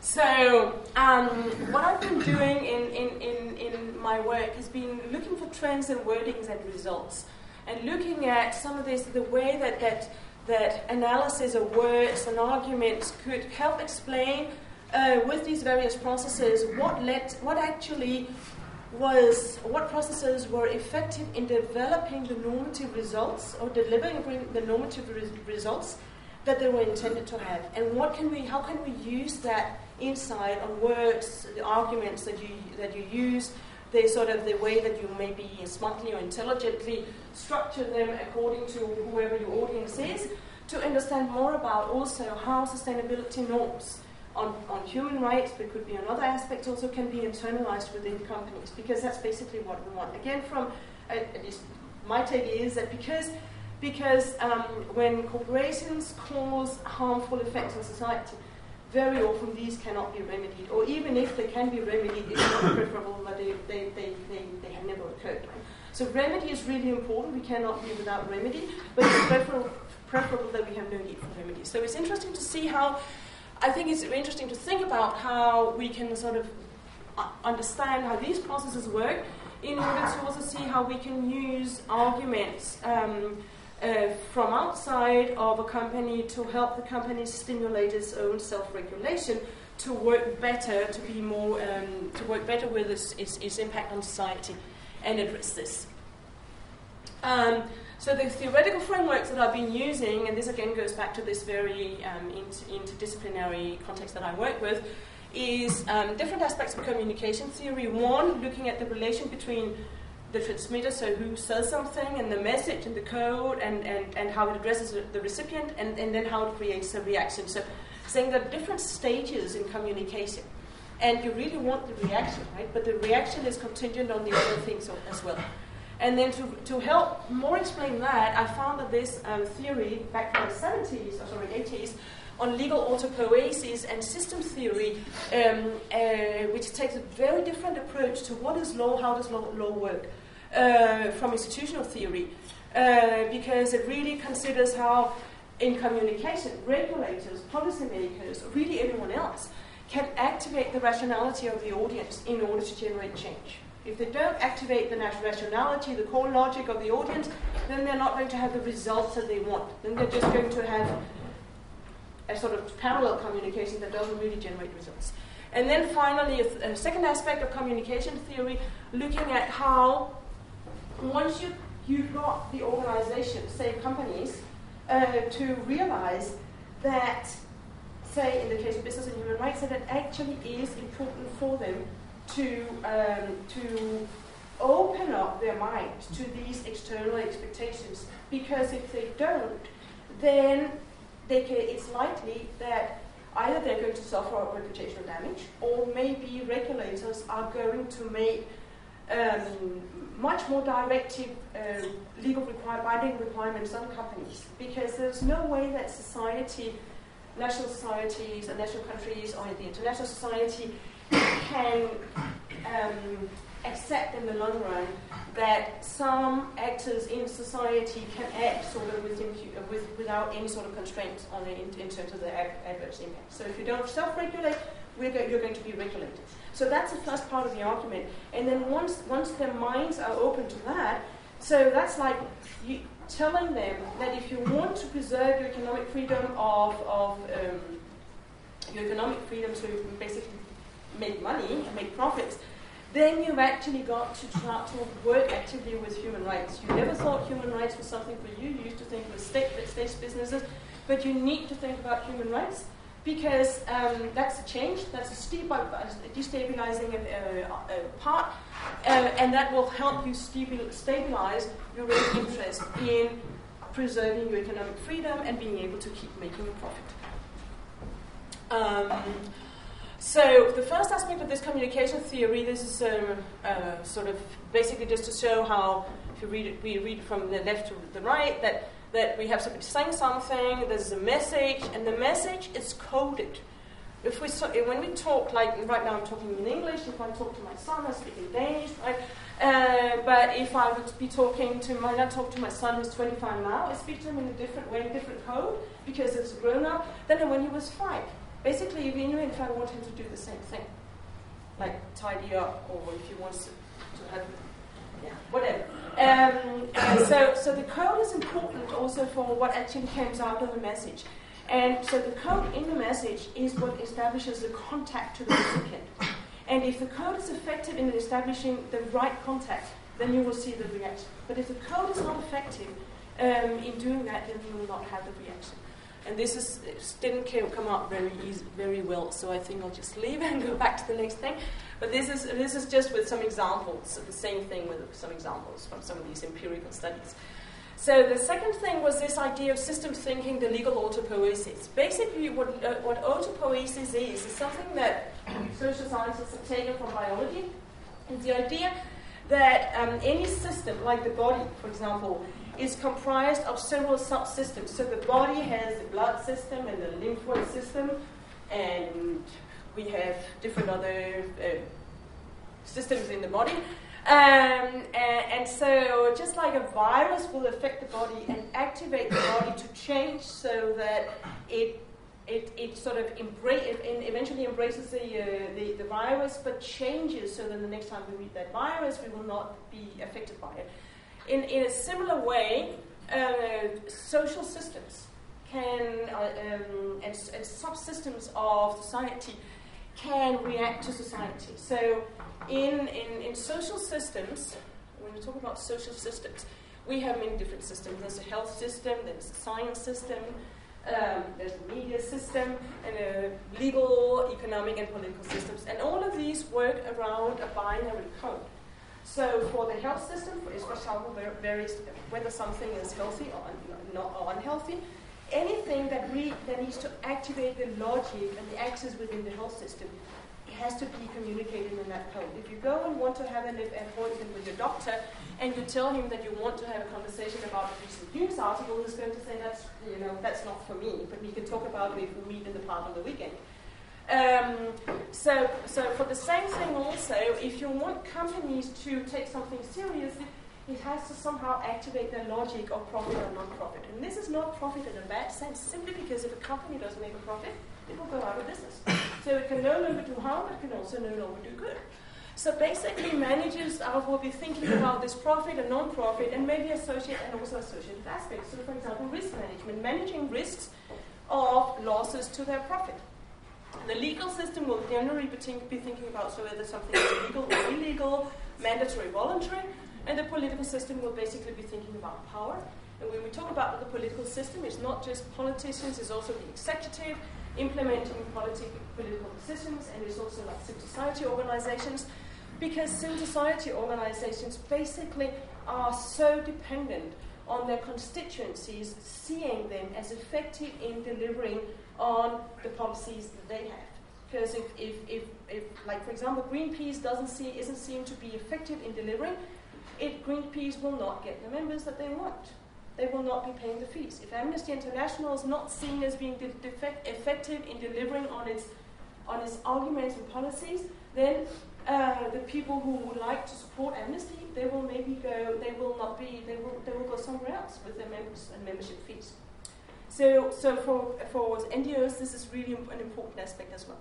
So, um, what I've been doing in, in, in, in my work has been looking for trends and wordings and results, and looking at some of this, the way that, that, that analysis of words and arguments could help explain uh, with these various processes what led, what actually was, what processes were effective in developing the normative results or delivering the normative re- results that they were intended to have, and what can we, how can we use that insight on words, the arguments that you, that you use, the sort of the way that you maybe smartly or intelligently structure them according to whoever your audience is, to understand more about also how sustainability norms on, on human rights, but could be on other aspects, also can be internalized within companies, because that's basically what we want. Again, from at least my take is that because because um, when corporations cause harmful effects on society, very often these cannot be remedied, or even if they can be remedied, it's not preferable that they, they, they, they, they have never occurred. So remedy is really important. We cannot be without remedy, but it's preferable, preferable that we have no need for remedy. So it's interesting to see how, I think it's interesting to think about how we can sort of uh, understand how these processes work in order to also see how we can use arguments um, uh, from outside of a company to help the company stimulate its own self-regulation to work better, to be more, um, to work better with its, its, its, impact on society and address this. Um, so the theoretical frameworks that I've been using, and this again goes back to this very um, inter- interdisciplinary context that I work with, is um, different aspects of communication theory. One, looking at the relation between the transmitter, so who says something, and the message and the code, and, and, and how it addresses the recipient, and, and then how it creates a reaction. So, saying there are different stages in communication. And you really want the reaction, right? But the reaction is contingent on the other things as well. And then to, to help more explain that, I found that this um, theory back in the 70s, or sorry, 80s, on legal autopoiesis and system theory, um, uh, which takes a very different approach to what is law, how does law, law work uh, from institutional theory uh, because it really considers how, in communication, regulators, policymakers, really everyone else, can activate the rationality of the audience in order to generate change. If they don't activate the natural rationality, the core logic of the audience, then they're not going to have the results that they want. Then they're just going to have a sort of parallel communication that doesn't really generate results. And then finally, a, a second aspect of communication theory, looking at how once you, you've got the organization, say companies, uh, to realize that, say in the case of business and human rights, that it actually is important for them to, um, to open up their mind to these external expectations. Because if they don't, then they can, it's likely that either they're going to suffer reputational damage, or maybe regulators are going to make um, much more directive uh, legal require, binding requirements on companies because there's no way that society, national societies and national countries or the international society can um, accept in the long run that some actors in society can act sort of with, with, without any sort of constraints on in, in terms of the adverse impact. So if you don't self-regulate, go, you're going to be regulated. So that's the first part of the argument. And then once, once their minds are open to that, so that's like you, telling them that if you want to preserve your economic freedom of, of um, your economic freedom to basically make money and make profits, then you've actually got to try to work actively with human rights. You never thought human rights was something for you. You used to think it was state, state businesses, but you need to think about human rights because um, that's a change, that's a steep, uh, destabilizing uh, uh, part, uh, and that will help you stabilize your interest in preserving your economic freedom and being able to keep making a profit. Um, so the first aspect of this communication theory, this is um, uh, sort of basically just to show how, if you read it, we read from the left to the right, that that we have somebody saying something, there's a message, and the message is coded. If we so, when we talk, like right now I'm talking in English, if I talk to my son, I speak in Danish, right? Uh, but if I would be talking to my, I talk to my son who's 25 now, I speak to him in a different way, a different code, because it's grown up, than when he was five. Basically, if I want him to do the same thing, like tidy up, or if he wants to, to have, yeah, whatever. Um, so, so the code is important also for what actually comes out of the message. And so the code in the message is what establishes the contact to the recipient. And if the code is effective in establishing the right contact, then you will see the reaction. But if the code is not effective um, in doing that, then you will not have the reaction. And this is, didn't come out very easy, very well, so I think I'll just leave and go back to the next thing. But this is, this is just with some examples, the same thing with some examples from some of these empirical studies. So the second thing was this idea of system thinking, the legal autopoiesis. Basically, what, uh, what autopoiesis is, is something that social scientists have taken from biology. It's the idea that um, any system, like the body, for example, is comprised of several subsystems. So the body has the blood system and the lymphoid system, and we have different other uh, systems in the body. Um, and, and, so, just like a virus will affect the body and activate the body to change so that it it, it sort of it eventually embraces the, uh, the, the virus, but changes so that the next time we meet that virus, we will not be affected by it. In, in a similar way, uh, social systems can uh, um, and, and subsystems of society can react to society. So, in, in, in social systems, when we talk about social systems, we have many different systems. There's a health system, there's a science system, um, there's a media system, and a legal, economic, and political systems. And all of these work around a binary code. So for the health system, for example, varies whether something is healthy or, un- or unhealthy. Anything that, re- that needs to activate the logic and the access within the health system has to be communicated in that code. If you go and want to have an appointment with your doctor and you tell him that you want to have a conversation about a recent news article, he's going to say that's you know that's not for me, but we can talk about it if we meet in the park on the weekend. Um, so, so for the same thing also, if you want companies to take something seriously, it has to somehow activate their logic of profit or non-profit. And this is not profit in a bad sense, simply because if a company doesn't make a profit, it will go out of business. So it can no longer do harm, it can also no longer do good. So basically, managers are will be thinking about this profit and non-profit, and maybe associate and also associated aspects. So, for example, risk management, managing risks of losses to their profit. The legal system will generally be, think, be thinking about so whether something is legal or illegal, mandatory, voluntary, and the political system will basically be thinking about power. And when we talk about the political system, it's not just politicians, it's also the executive implementing politi- political decisions, and it's also like civil society organizations, because civil society organizations basically are so dependent on their constituencies seeing them as effective in delivering on the policies that they have. Because if, if, if, if, like for example, Greenpeace doesn't see, isn't seen to be effective in delivering, it, Greenpeace will not get the members that they want. They will not be paying the fees. If Amnesty International is not seen as being de- defect, effective in delivering on its, on its arguments and policies, then uh, the people who would like to support Amnesty, they will maybe go, they will not be, they will, they will go somewhere else with their members and membership fees. So, so for, for NGOs, this is really an important aspect as well.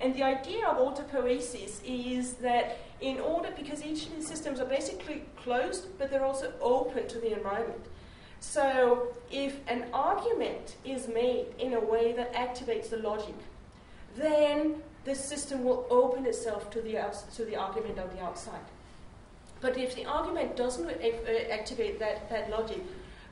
And the idea of autopoiesis is that in order, because each of these systems are basically closed, but they're also open to the environment. So if an argument is made in a way that activates the logic, then the system will open itself to the, to the argument of the outside. But if the argument doesn't uh, activate that, that logic,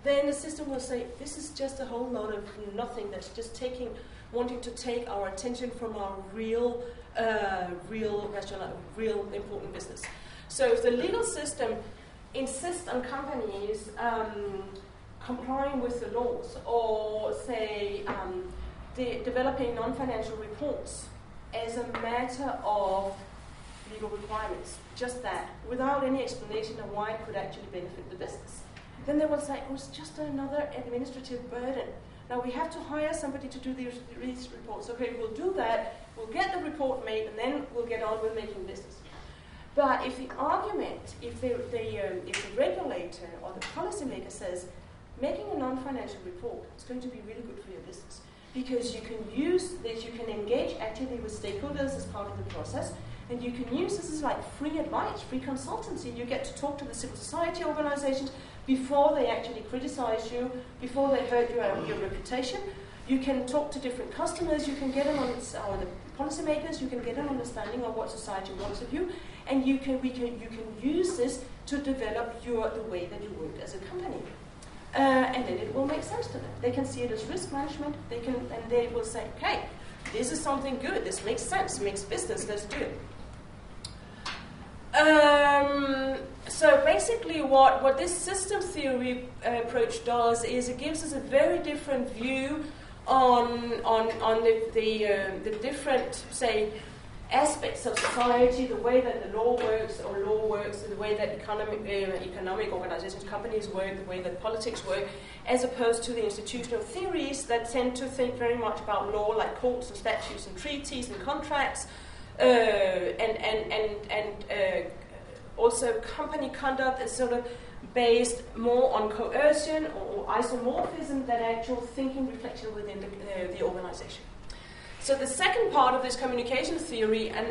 then the system will say, this is just a whole lot of nothing that's just taking, wanting to take our attention from our real, uh, real, rational, real important business. So if the legal system insists on companies um, complying with the laws or, say, um, de- developing non financial reports as a matter of legal requirements, just that, without any explanation of why it could actually benefit the business then they will say, oh, it's just another administrative burden. Now we have to hire somebody to do these, these reports. Okay, we'll do that, we'll get the report made, and then we'll get on with making business. But if the argument, if the, the, um, if the regulator or the policymaker says, making a non-financial report is going to be really good for your business, because you can use this, you can engage actively with stakeholders as part of the process, and you can use this as like free advice, free consultancy. You get to talk to the civil society organizations before they actually criticize you, before they hurt your, your reputation. You can talk to different customers, you can get an, on, uh, the policymakers, you can get an understanding of what society wants of you, and you can, we can, you can use this to develop your, the way that you work as a company. Uh, and then it will make sense to them. They can see it as risk management. They can, and they will say, "Okay, this is something good. This makes sense. Makes business. Let's do it." Um, so basically, what, what this system theory uh, approach does is it gives us a very different view on on on the the, uh, the different say aspects of society, the way that the law works or law works, the way that economic, uh, economic organizations, companies work, the way that politics work, as opposed to the institutional theories that tend to think very much about law like courts and statutes and treaties and contracts, uh, and, and, and, and uh, also company conduct is sort of based more on coercion or isomorphism than actual thinking reflection within the, uh, the organization. So the second part of this communication theory, and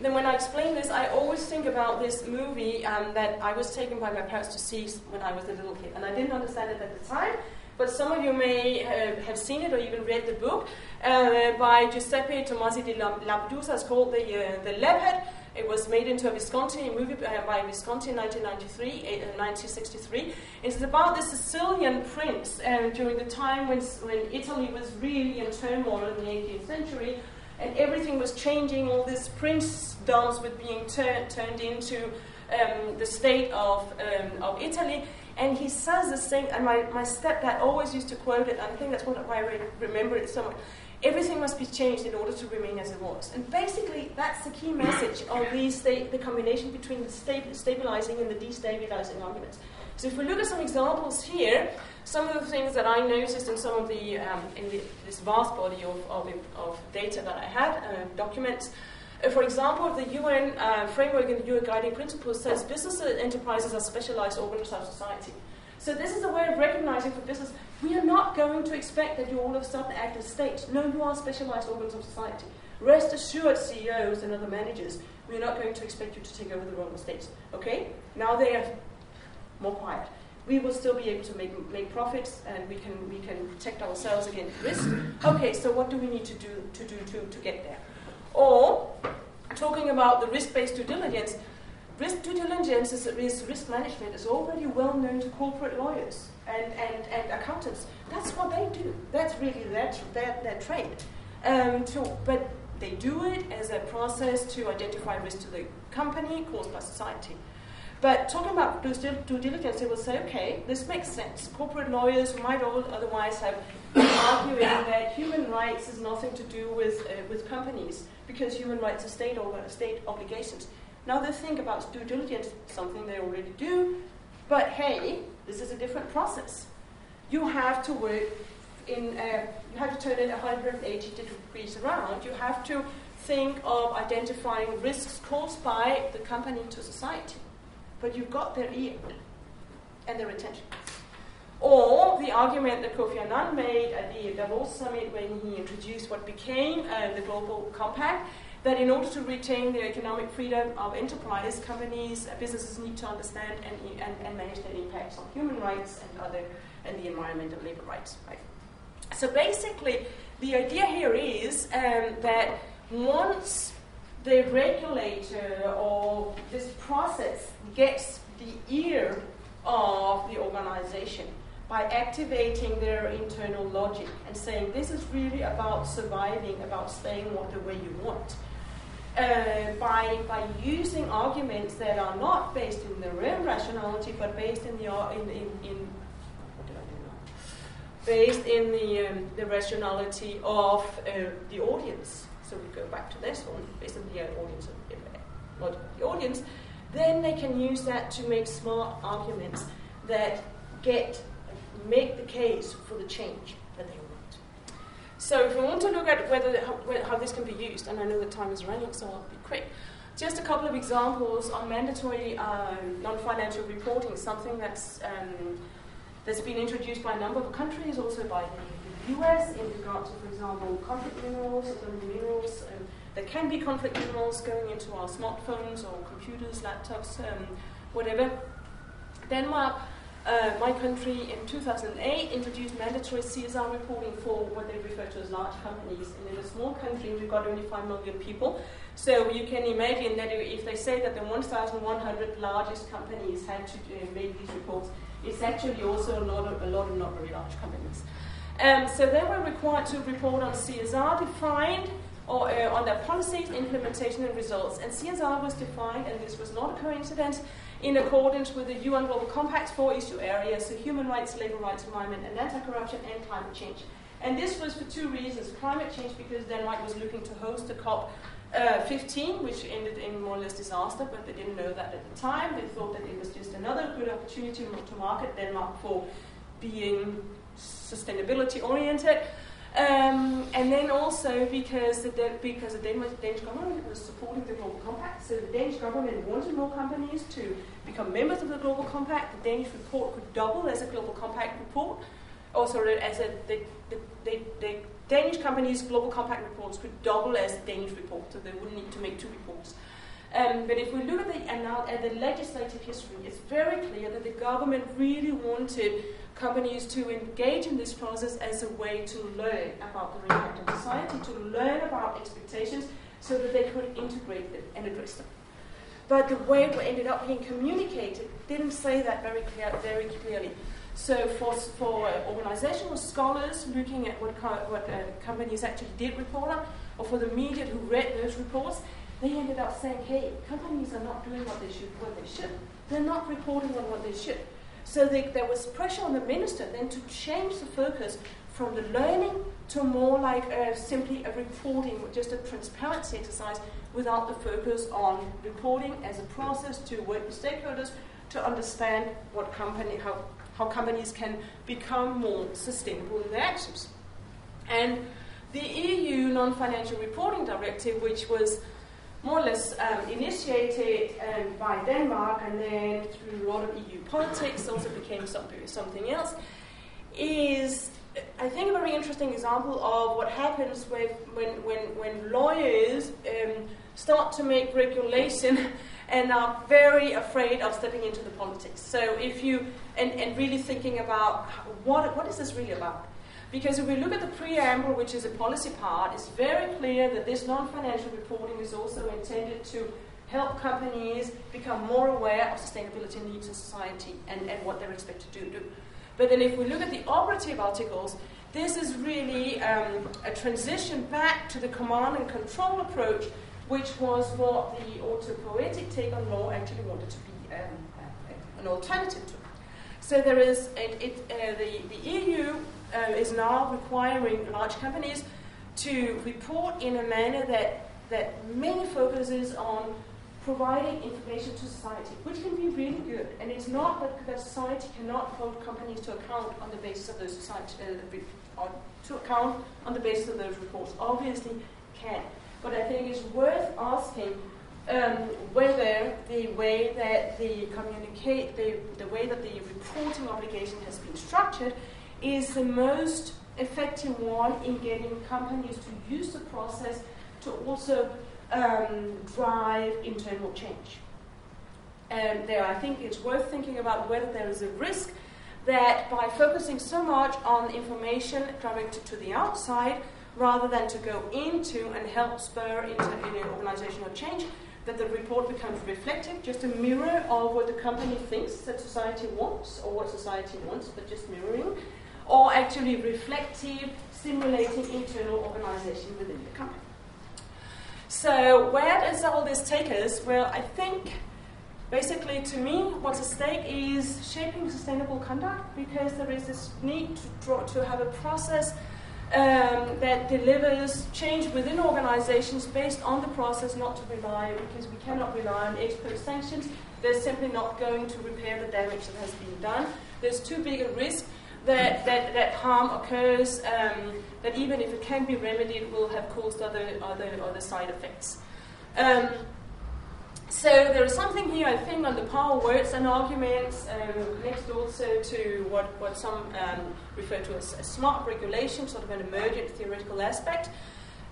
then when I explain this, I always think about this movie um, that I was taken by my parents to see when I was a little kid, and I didn't understand it at the time. But some of you may uh, have seen it or even read the book uh, by Giuseppe Tomasi di Lampedusa. It's called the, uh, the Leopard. It was made into a Visconti movie by Visconti in 1993, 1963. Uh, it's about the Sicilian prince uh, during the time when, when Italy was really in turmoil in the 18th century, and everything was changing. All these princedoms were being tur- turned into um, the state of, um, of Italy. And he says this thing, and my, my stepdad always used to quote it, and I think that's why I remember it so much everything must be changed in order to remain as it was. And basically, that's the key message of these sta- the combination between the sta- stabilizing and the destabilizing arguments. So if we look at some examples here, some of the things that I noticed in some of the um, in the, this vast body of, of, of, data that I had, uh, documents. Uh, for example, the UN uh, framework and the UN guiding principles says business enterprises are specialized organs of society. So this is a way of recognizing for business we are not going to expect that you all of a sudden act as state. No, you are specialized organs of society. Rest assured, CEOs and other managers, we are not going to expect you to take over the role of states. Okay? Now they are more quiet. We will still be able to make, make profits and we can, we can protect ourselves against risk. Okay, so what do we need to do to, do to, to get there? Or, talking about the risk based due diligence, risk due diligence is, is risk management is already well known to corporate lawyers and, and, and accountants. That's what they do. That's really their, their, their trade. Um, to, but they do it as a process to identify risk to the company caused by society. But talking about due diligence, they will say, okay, this makes sense. Corporate lawyers might all otherwise have been arguing that human rights has nothing to do with, uh, with companies because human rights are state, state obligations. Now they think about due diligence, something they already do, but hey, this is a different process. You have to work in, a, you have to turn it 180 degrees around. You have to think of identifying risks caused by the company to society. But you've got their ear and their attention. Or the argument that Kofi Annan made at the Davos summit when he introduced what became uh, the Global Compact that in order to retain their economic freedom of enterprise, companies, uh, businesses need to understand and, and, and, manage their impacts on human rights and other and the environment and labor rights. Right? So basically, the idea here is um, that once the regulator or this process gets the ear of the organization by activating their internal logic and saying this is really about surviving, about staying the way you want uh, by, by using arguments that are not based in their own rationality, but based in the in, in, in based in the um, the rationality of uh, the audience. So we go back to this one, based on the audience, not the audience. Then they can use that to make smart arguments that get make the case for the change. So if we want to look at whether how, this can be used, and I know the time is running, so I'll be quick. Just a couple of examples on mandatory um, non-financial reporting, something that's um, that's been introduced by a number of countries, also by the, US, in regard to, for example, conflict minerals, minerals um, that can be conflict minerals going into our smartphones or computers, laptops, um, whatever. Denmark uh, my country in 2008 introduced mandatory CSR reporting for what they refer to as large companies. And in a small country, we've got only 5 million people. So you can imagine that if they say that the 1,100 largest companies had to uh, make these reports, it's actually also a lot of, a lot of not very large companies. Um, so they were required to report on CSR defined or uh, on their policies, implementation, and results. And CSR was defined, and this was not a coincidence, in accordance with the UN Global Compact's four issue areas, so human rights, labor rights, environment, and anti-corruption, and climate change. And this was for two reasons. Climate change, because Denmark was looking to host the COP uh, 15, which ended in more or less disaster, but they didn't know that at the time. They thought that it was just another good opportunity to market Denmark for being sustainability oriented. Um, and then also because the, because the Danish, government was supporting the Global Compact, so the Danish government wanted more companies to become members of the Global Compact. The Danish report could double as a Global Compact report. Also, as a, the, the, the, the Danish companies' Global Compact reports could double as Danish report, so they wouldn't need to make two reports. Um, but if we look at the, at the legislative history, it's very clear that the government really wanted companies to engage in this process as a way to learn about the impact of society, to learn about expectations, so that they could integrate them and address them. But the way it ended up being communicated didn't say that very, clear, very clearly. So for, for uh, organizational scholars looking at what, co- what uh, companies actually did report on, or for the media who read those reports, they ended up saying, hey, companies are not doing what they should, what they should. They're not reporting on what they should. So there was pressure on the minister then to change the focus from the learning to more like a, simply a reporting, just a transparency exercise without the focus on reporting as a process to work with stakeholders to understand what company, how, how companies can become more sustainable in their actions. And the EU Non-Financial Reporting Directive, which was more or less um, initiated um, by Denmark and then through a lot of EU politics also became something, something else, is, I think, a very interesting example of what happens with, when, when, when lawyers um, start to make regulation and are very afraid of stepping into the politics. So if you, and, and really thinking about what, what is this really about? Because if we look at the preamble, which is a policy part, it's very clear that this non financial reporting is also intended to help companies become more aware of sustainability needs in society and, and what they're expected to do. But then if we look at the operative articles, this is really um, a transition back to the command and control approach, which was what the autopoietic take on law actually wanted to be um, an alternative to. So there is it, it, uh, the, the EU uh, is now requiring large companies to report in a manner that, that mainly focuses on providing information to society, which can be really good. And it's not that, that society cannot hold companies to account on the basis of those uh, to account on the basis of those reports. Obviously, can. But I think it's worth asking um, whether the way that the communicate, the, the way that the reporting obligation has been structured is the most effective one in getting companies to use the process to also um, drive internal change. And there, I think it's worth thinking about whether there is a risk that by focusing so much on information directed to the outside, rather than to go into and help spur into organizational change, that the report becomes reflective, just a mirror of what the company thinks that society wants, or what society wants, but just mirroring, or actually reflective, simulating internal organization within the company. So, where does all this take us? Well, I think basically to me, what's at stake is shaping sustainable conduct because there is this need to, draw, to have a process um, that delivers change within organizations based on the process, not to rely, because we cannot rely on ex post sanctions. They're simply not going to repair the damage that has been done. there's too big a risk that, that, that harm occurs, um, that even if it can be remedied, will have caused other, other, other side effects. Um, so there is something here, I think, on the power words and arguments, um, next also to what, what some um, refer to as, smart regulation, sort of an emergent theoretical aspect.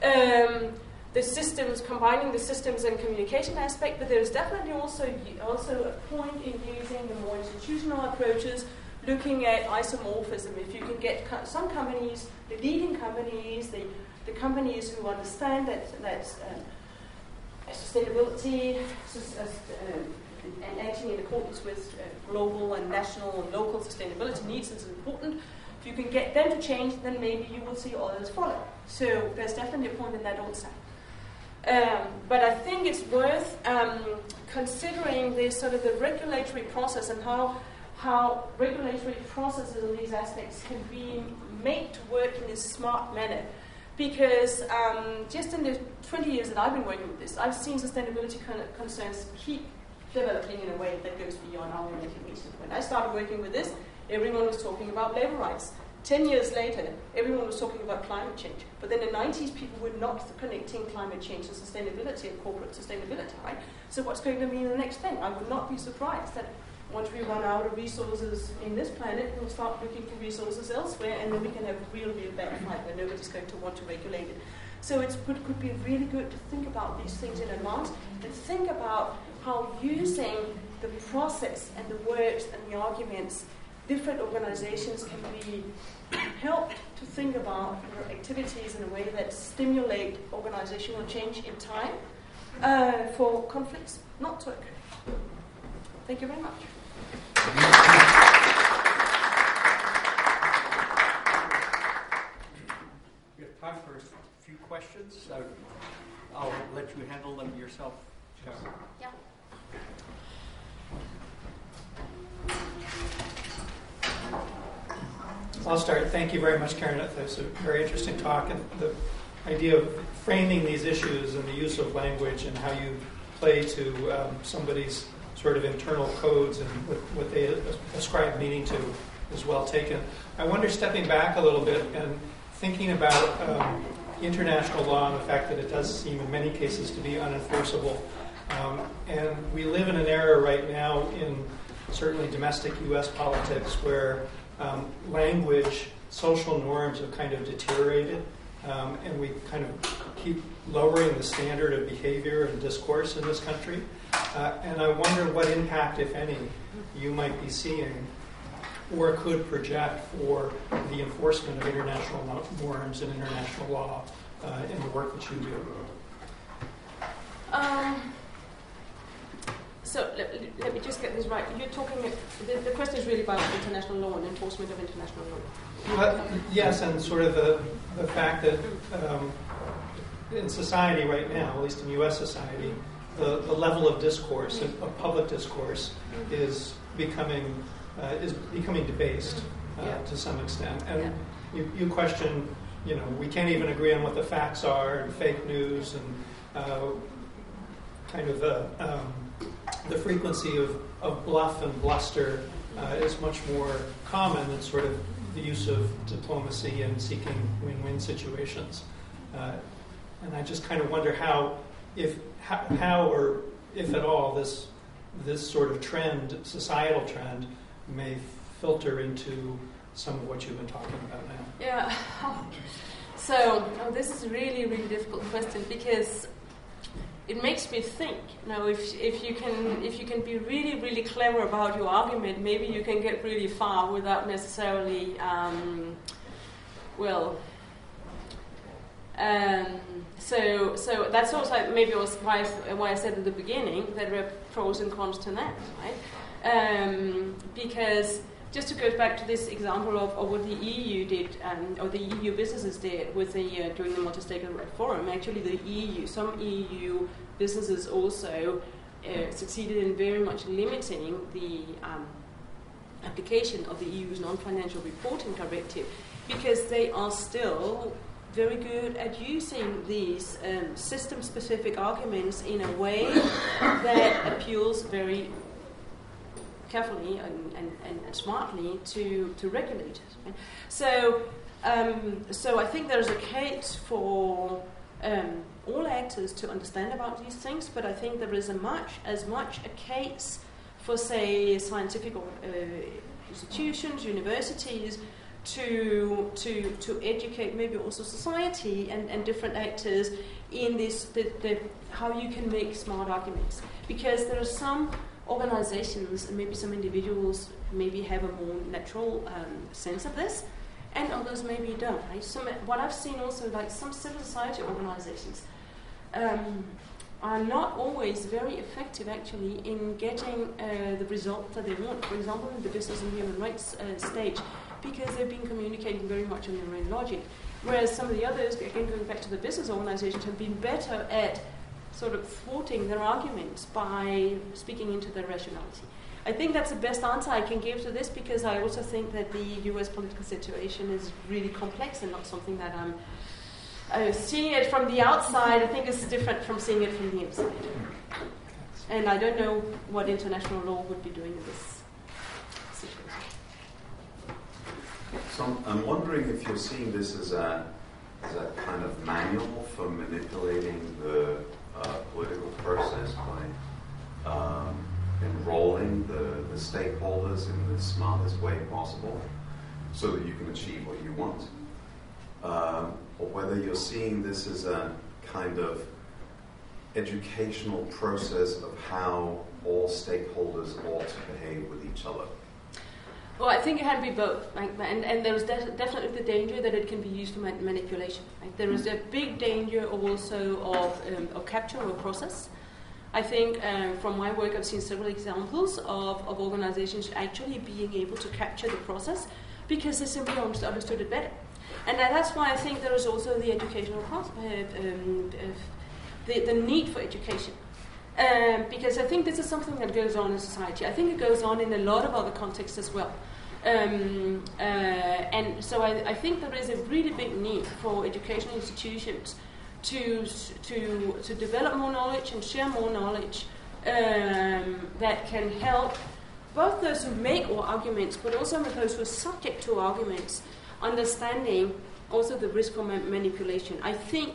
Um, the systems, combining the systems and communication aspect, but there's definitely also, also a point in using the more institutional approaches, looking at isomorphism. If you can get co- some companies, the leading companies, the, the companies who understand that, that um, sustainability uh, and acting in accordance with uh, global and national and local sustainability needs is important. If you can get them to change, then maybe you will see others follow. So there's definitely a point in that also. Um, but I think it's worth um, considering this sort of the regulatory process and how how regulatory processes in these aspects can be made to work in a smart manner because um, just in the 20 years that I've been working with this, I've seen sustainability con- concerns keep developing in a way that goes beyond our recognition. When I started working with this, everyone was talking about labor rights. Ten years later, everyone was talking about climate change. But then in the 90s, people were not connecting climate change to sustainability and corporate sustainability, right? So what's going to be the next thing? I would not be surprised that once we run out of resources in this planet, we'll start looking for resources elsewhere, and then we can have a real, real bad fight where nobody's going to want to regulate it. So it could be really good to think about these things in advance and think about how using the process and the words and the arguments, different organizations can be helped to think about their activities in a way that stimulate organizational change in time uh, for conflicts not to occur. Thank you very much. We have time for a few questions. So I'll let you handle them yourself, Yeah. I'll start. Thank you very much, Karin. That was a very interesting talk. And the idea of framing these issues and the use of language and how you play to um, somebody's sort of internal codes and what, what they ascribe meaning to is well taken. I wonder, stepping back a little bit and thinking about um, international law and the fact that it does seem in many cases to be unenforceable. Um, and we live in an era right now in certainly domestic U.S. politics where um, language, social norms have kind of deteriorated, um, and we kind of keep lowering the standard of behavior and discourse in this country. Uh, and I wonder what impact, if any, you might be seeing or could project for the enforcement of international norms and international law uh, in the work that you do. Um, so let, let, me just get this right. You're talking, the, the, question is really about international law and enforcement of international law. Well, yes, and sort of the, the fact that um, in society right now, at least in U.S. society, the, the level of discourse, of, of public discourse, is becoming uh, is becoming debased uh, yeah. to some extent. And yeah. you, you question, you know, we can't even agree on what the facts are, and fake news, and uh, kind of the um, the frequency of, of bluff and bluster uh, is much more common than sort of the use of diplomacy and seeking win-win situations. Uh, and I just kind of wonder how, if how, how or if at all this this sort of trend, societal trend, may filter into some of what you've been talking about now. Yeah. So oh, this is a really really difficult question because it makes me think. You if if you can if you can be really really clever about your argument, maybe you can get really far without necessarily, um, well. Um, so, so that's also maybe was why I, why I said at the beginning that there are pros and cons to that, right? Um, because just to go back to this example of, of what the EU did, um, or the EU businesses did with the uh, during the multi-stakeholder forum, actually the EU, some EU businesses also uh, succeeded in very much limiting the um, application of the EU's non-financial reporting directive because they are still very good at using these um, system specific arguments in a way that appeals very carefully and, and, and smartly to, to. Right? So, um, so I think there's a case for um, all actors to understand about these things, but I think there is a much, as much a case for, say, scientific uh, institutions, universities, to, to, to educate maybe also society and, and different actors in this, the, the, how you can make smart arguments. Because there are some organizations and maybe some individuals maybe have a more natural um, sense of this, and others maybe don't. Right? Some, what I've seen also, like some civil society organizations, um, are not always very effective actually in getting uh, the result that they want. For example, in the business and human rights uh, stage, because they've been communicating very much on their own logic. Whereas some of the others, again going back to the business organizations, have been better at sort of thwarting their arguments by speaking into their rationality. I think that's the best answer I can give to this because I also think that the US political situation is really complex and not something that I'm uh, seeing it from the outside. I think it's different from seeing it from the inside. And I don't know what international law would be doing in this So I'm, wondering if you're seeing this as a, as a kind of manual for manipulating the uh, political process by um, enrolling the, the stakeholders in the smartest way possible so that you can achieve what you want. Um, or whether you're seeing this as a kind of educational process of how all stakeholders ought to behave with each other. Well, I think it had to be both, like, and, and there is de- definitely the danger that it can be used for ma- manipulation. Like, there is a big danger also of, um, of capture or process. I think uh, from my work, I've seen several examples of, of organizations actually being able to capture the process because they simply understood it better. And that's why I think there is also the educational process, uh, um, uh, the, the need for education. Um, because I think this is something that goes on in society. I think it goes on in a lot of other contexts as well. Um, uh, and so I, I, think there is a really big need for educational institutions to, to, to develop more knowledge and share more knowledge um, that can help both those who make arguments, but also those who are subject to arguments, understanding also the risk for ma- manipulation. I think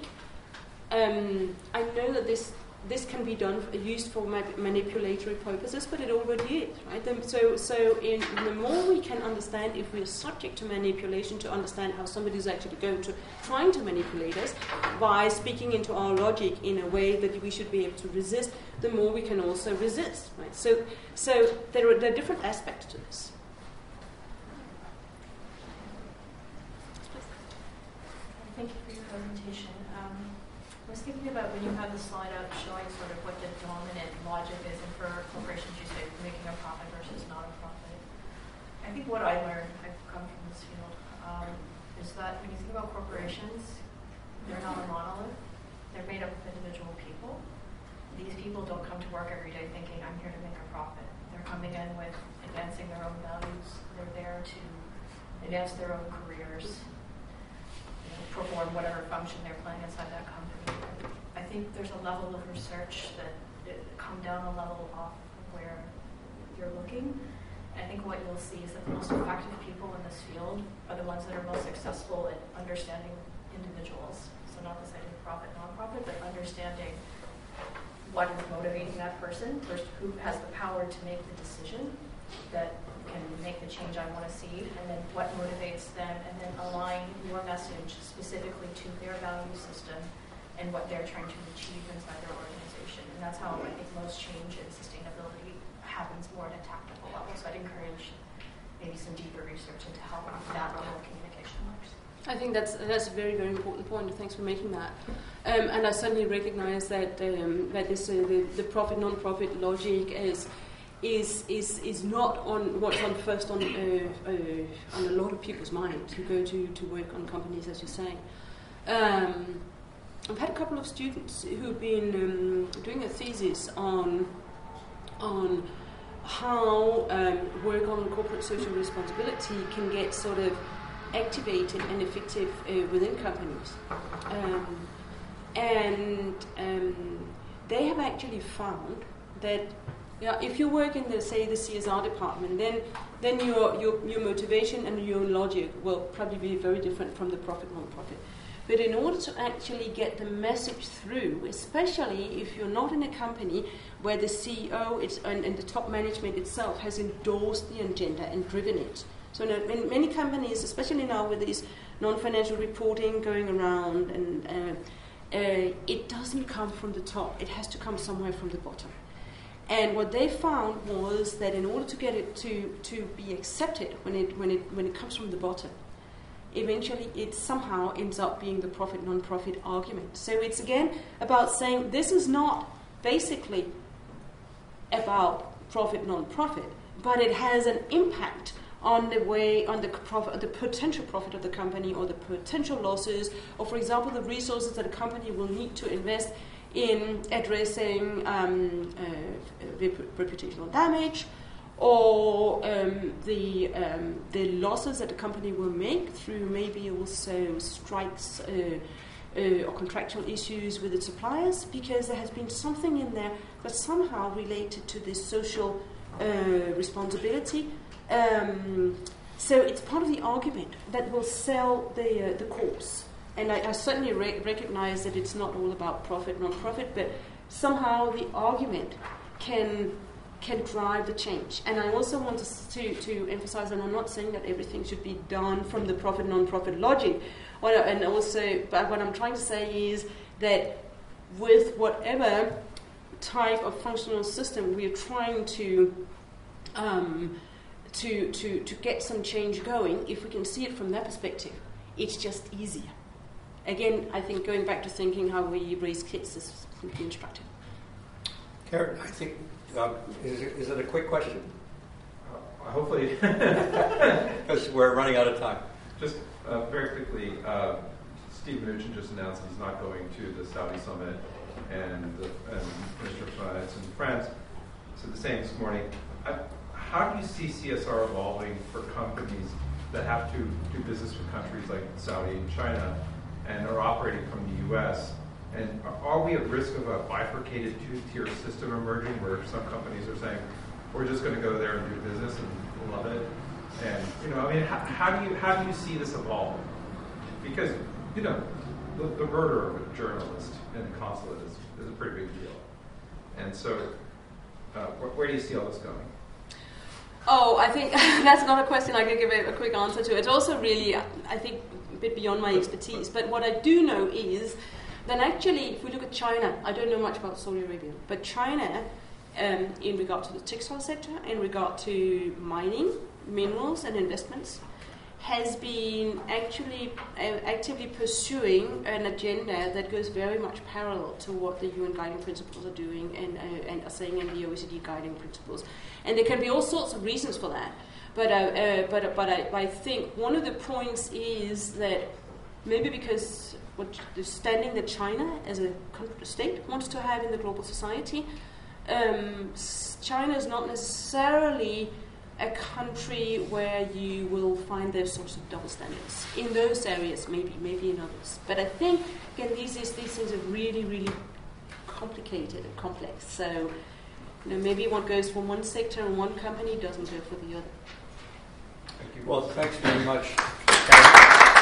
um, I know that this this can be done used for ma- manipulatory purposes, but it already is, right? so, so in, the more we can understand if we are subject to manipulation, to understand how somebody is actually going to trying to manipulate us by speaking into our logic in a way that we should be able to resist, the more we can also resist, right? So, so there are, there are different aspects to this. Thank you for your presentation thinking about when you have the slide up showing sort of what the dominant logic is, and for corporations, you say making a profit versus not a profit. I think what I learned, I've come from this field, um, is that when you think about corporations, they're not a monolith. They're made up of individual people. These people don't come to work every day thinking, I'm here to make a profit. They're coming in with advancing their own values. They're there to advance their own careers, you know, perform whatever function they're playing inside that company think there's a level of research that come down a level off where you're looking. I think what you'll see is that the most effective people in this field are the ones that are most successful at understanding individuals. So not of profit, nonprofit, but understanding what is motivating that person, first who has the power to make the decision that can make the change I want to see, and then what motivates them, and then align your message specifically to their value system and what they're trying to achieve inside their organization. And that's how I think most change in sustainability happens more at a tactical level. So I'd encourage maybe some deeper research into how that level of communication works. I think that's that's a very very important point. Thanks for making that. Um, and I certainly recognise that um, that this uh, the, the profit non-profit logic is is is is not on what's on first on uh, uh, on a lot of people's minds who go to, to work on companies, as you say. Um, I've had a couple of students who've been um, doing a thesis on on how um, work on corporate social responsibility can get sort of activated and effective uh, within companies. Um, and um, they have actually found that Yeah, if you work in the say the CSR department, then then your your your motivation and your logic will probably be very different from the profit non-profit. But in order to actually get the message through, especially if you're not in a company where the CEO and, and the top management itself has endorsed the agenda and driven it. So in many companies, especially now with this non-financial reporting going around, and uh, uh, it doesn't come from the top; it has to come somewhere from the bottom. And what they found was that in order to get it to, to be accepted when it, when, it, when it comes from the bottom, eventually it somehow ends up being the profit non profit argument. So it's again about saying this is not basically about profit non profit, but it has an impact on the way on the profit, the potential profit of the company or the potential losses, or for example, the resources that a company will need to invest in addressing um, uh, reputational damage or um, the, um, the losses that the company will make through maybe also strikes uh, uh, or contractual issues with its suppliers because there has been something in there that's somehow related to this social uh, responsibility. Um, so it's part of the argument that will sell the, uh, the course. And I, I certainly re- recognize that it's not all about profit, non-profit, but somehow the argument can can drive the change. And I also want to, to emphasize, and I'm not saying that everything should be done from the profit non-profit logic. and also, but what I'm trying to say is that with whatever type of functional system we are trying to um, to, to, to get some change going, if we can see it from that perspective, it's just easier again, I think going back to thinking how we raise kids is instructive. Karin, I think, uh, is, it, is it a quick question? Uh, hopefully. Because we're running out of time. Just uh, very quickly, uh, Steve Mnuchin just announced he's not going to the Saudi summit, and the and Minister of Finance in France said the same this morning. I, how do you see CSR evolving for companies that have to do business with countries like Saudi and China and are operating from the U.S. And are we at risk of a bifurcated two-tier system emerging where some companies are saying, we're just going to go there and do business and love it? And, you know, I mean, how, how do you how do you see this evolving? Because, you know, the, the murder of a journalist in the consulate is, is a pretty big deal. And so, uh, where, where do you see all this going? Oh, I think that's not a question I can give a, a, quick answer to. It's also really, I think, a bit beyond my expertise. But what I do know is that actually, if we look at China, I don't know much about Saudi Arabia, but China, um, in regard to the textile sector, in regard to mining, minerals, and investments, has been actually uh, actively pursuing an agenda that goes very much parallel to what the UN guiding principles are doing and, uh, and are saying in the OECD guiding principles. And there can be all sorts of reasons for that. But, uh, uh, but, but I, I think one of the points is that maybe because what the standing that China as a state wants to have in the global society, um, China is not necessarily a country where you will find those sorts of double standards. In those areas, maybe, maybe in others. But I think, again, these, these things are really, really complicated and complex. So, you know, maybe what goes for one sector and one company doesn't go for the other. Thank Well, thanks very much.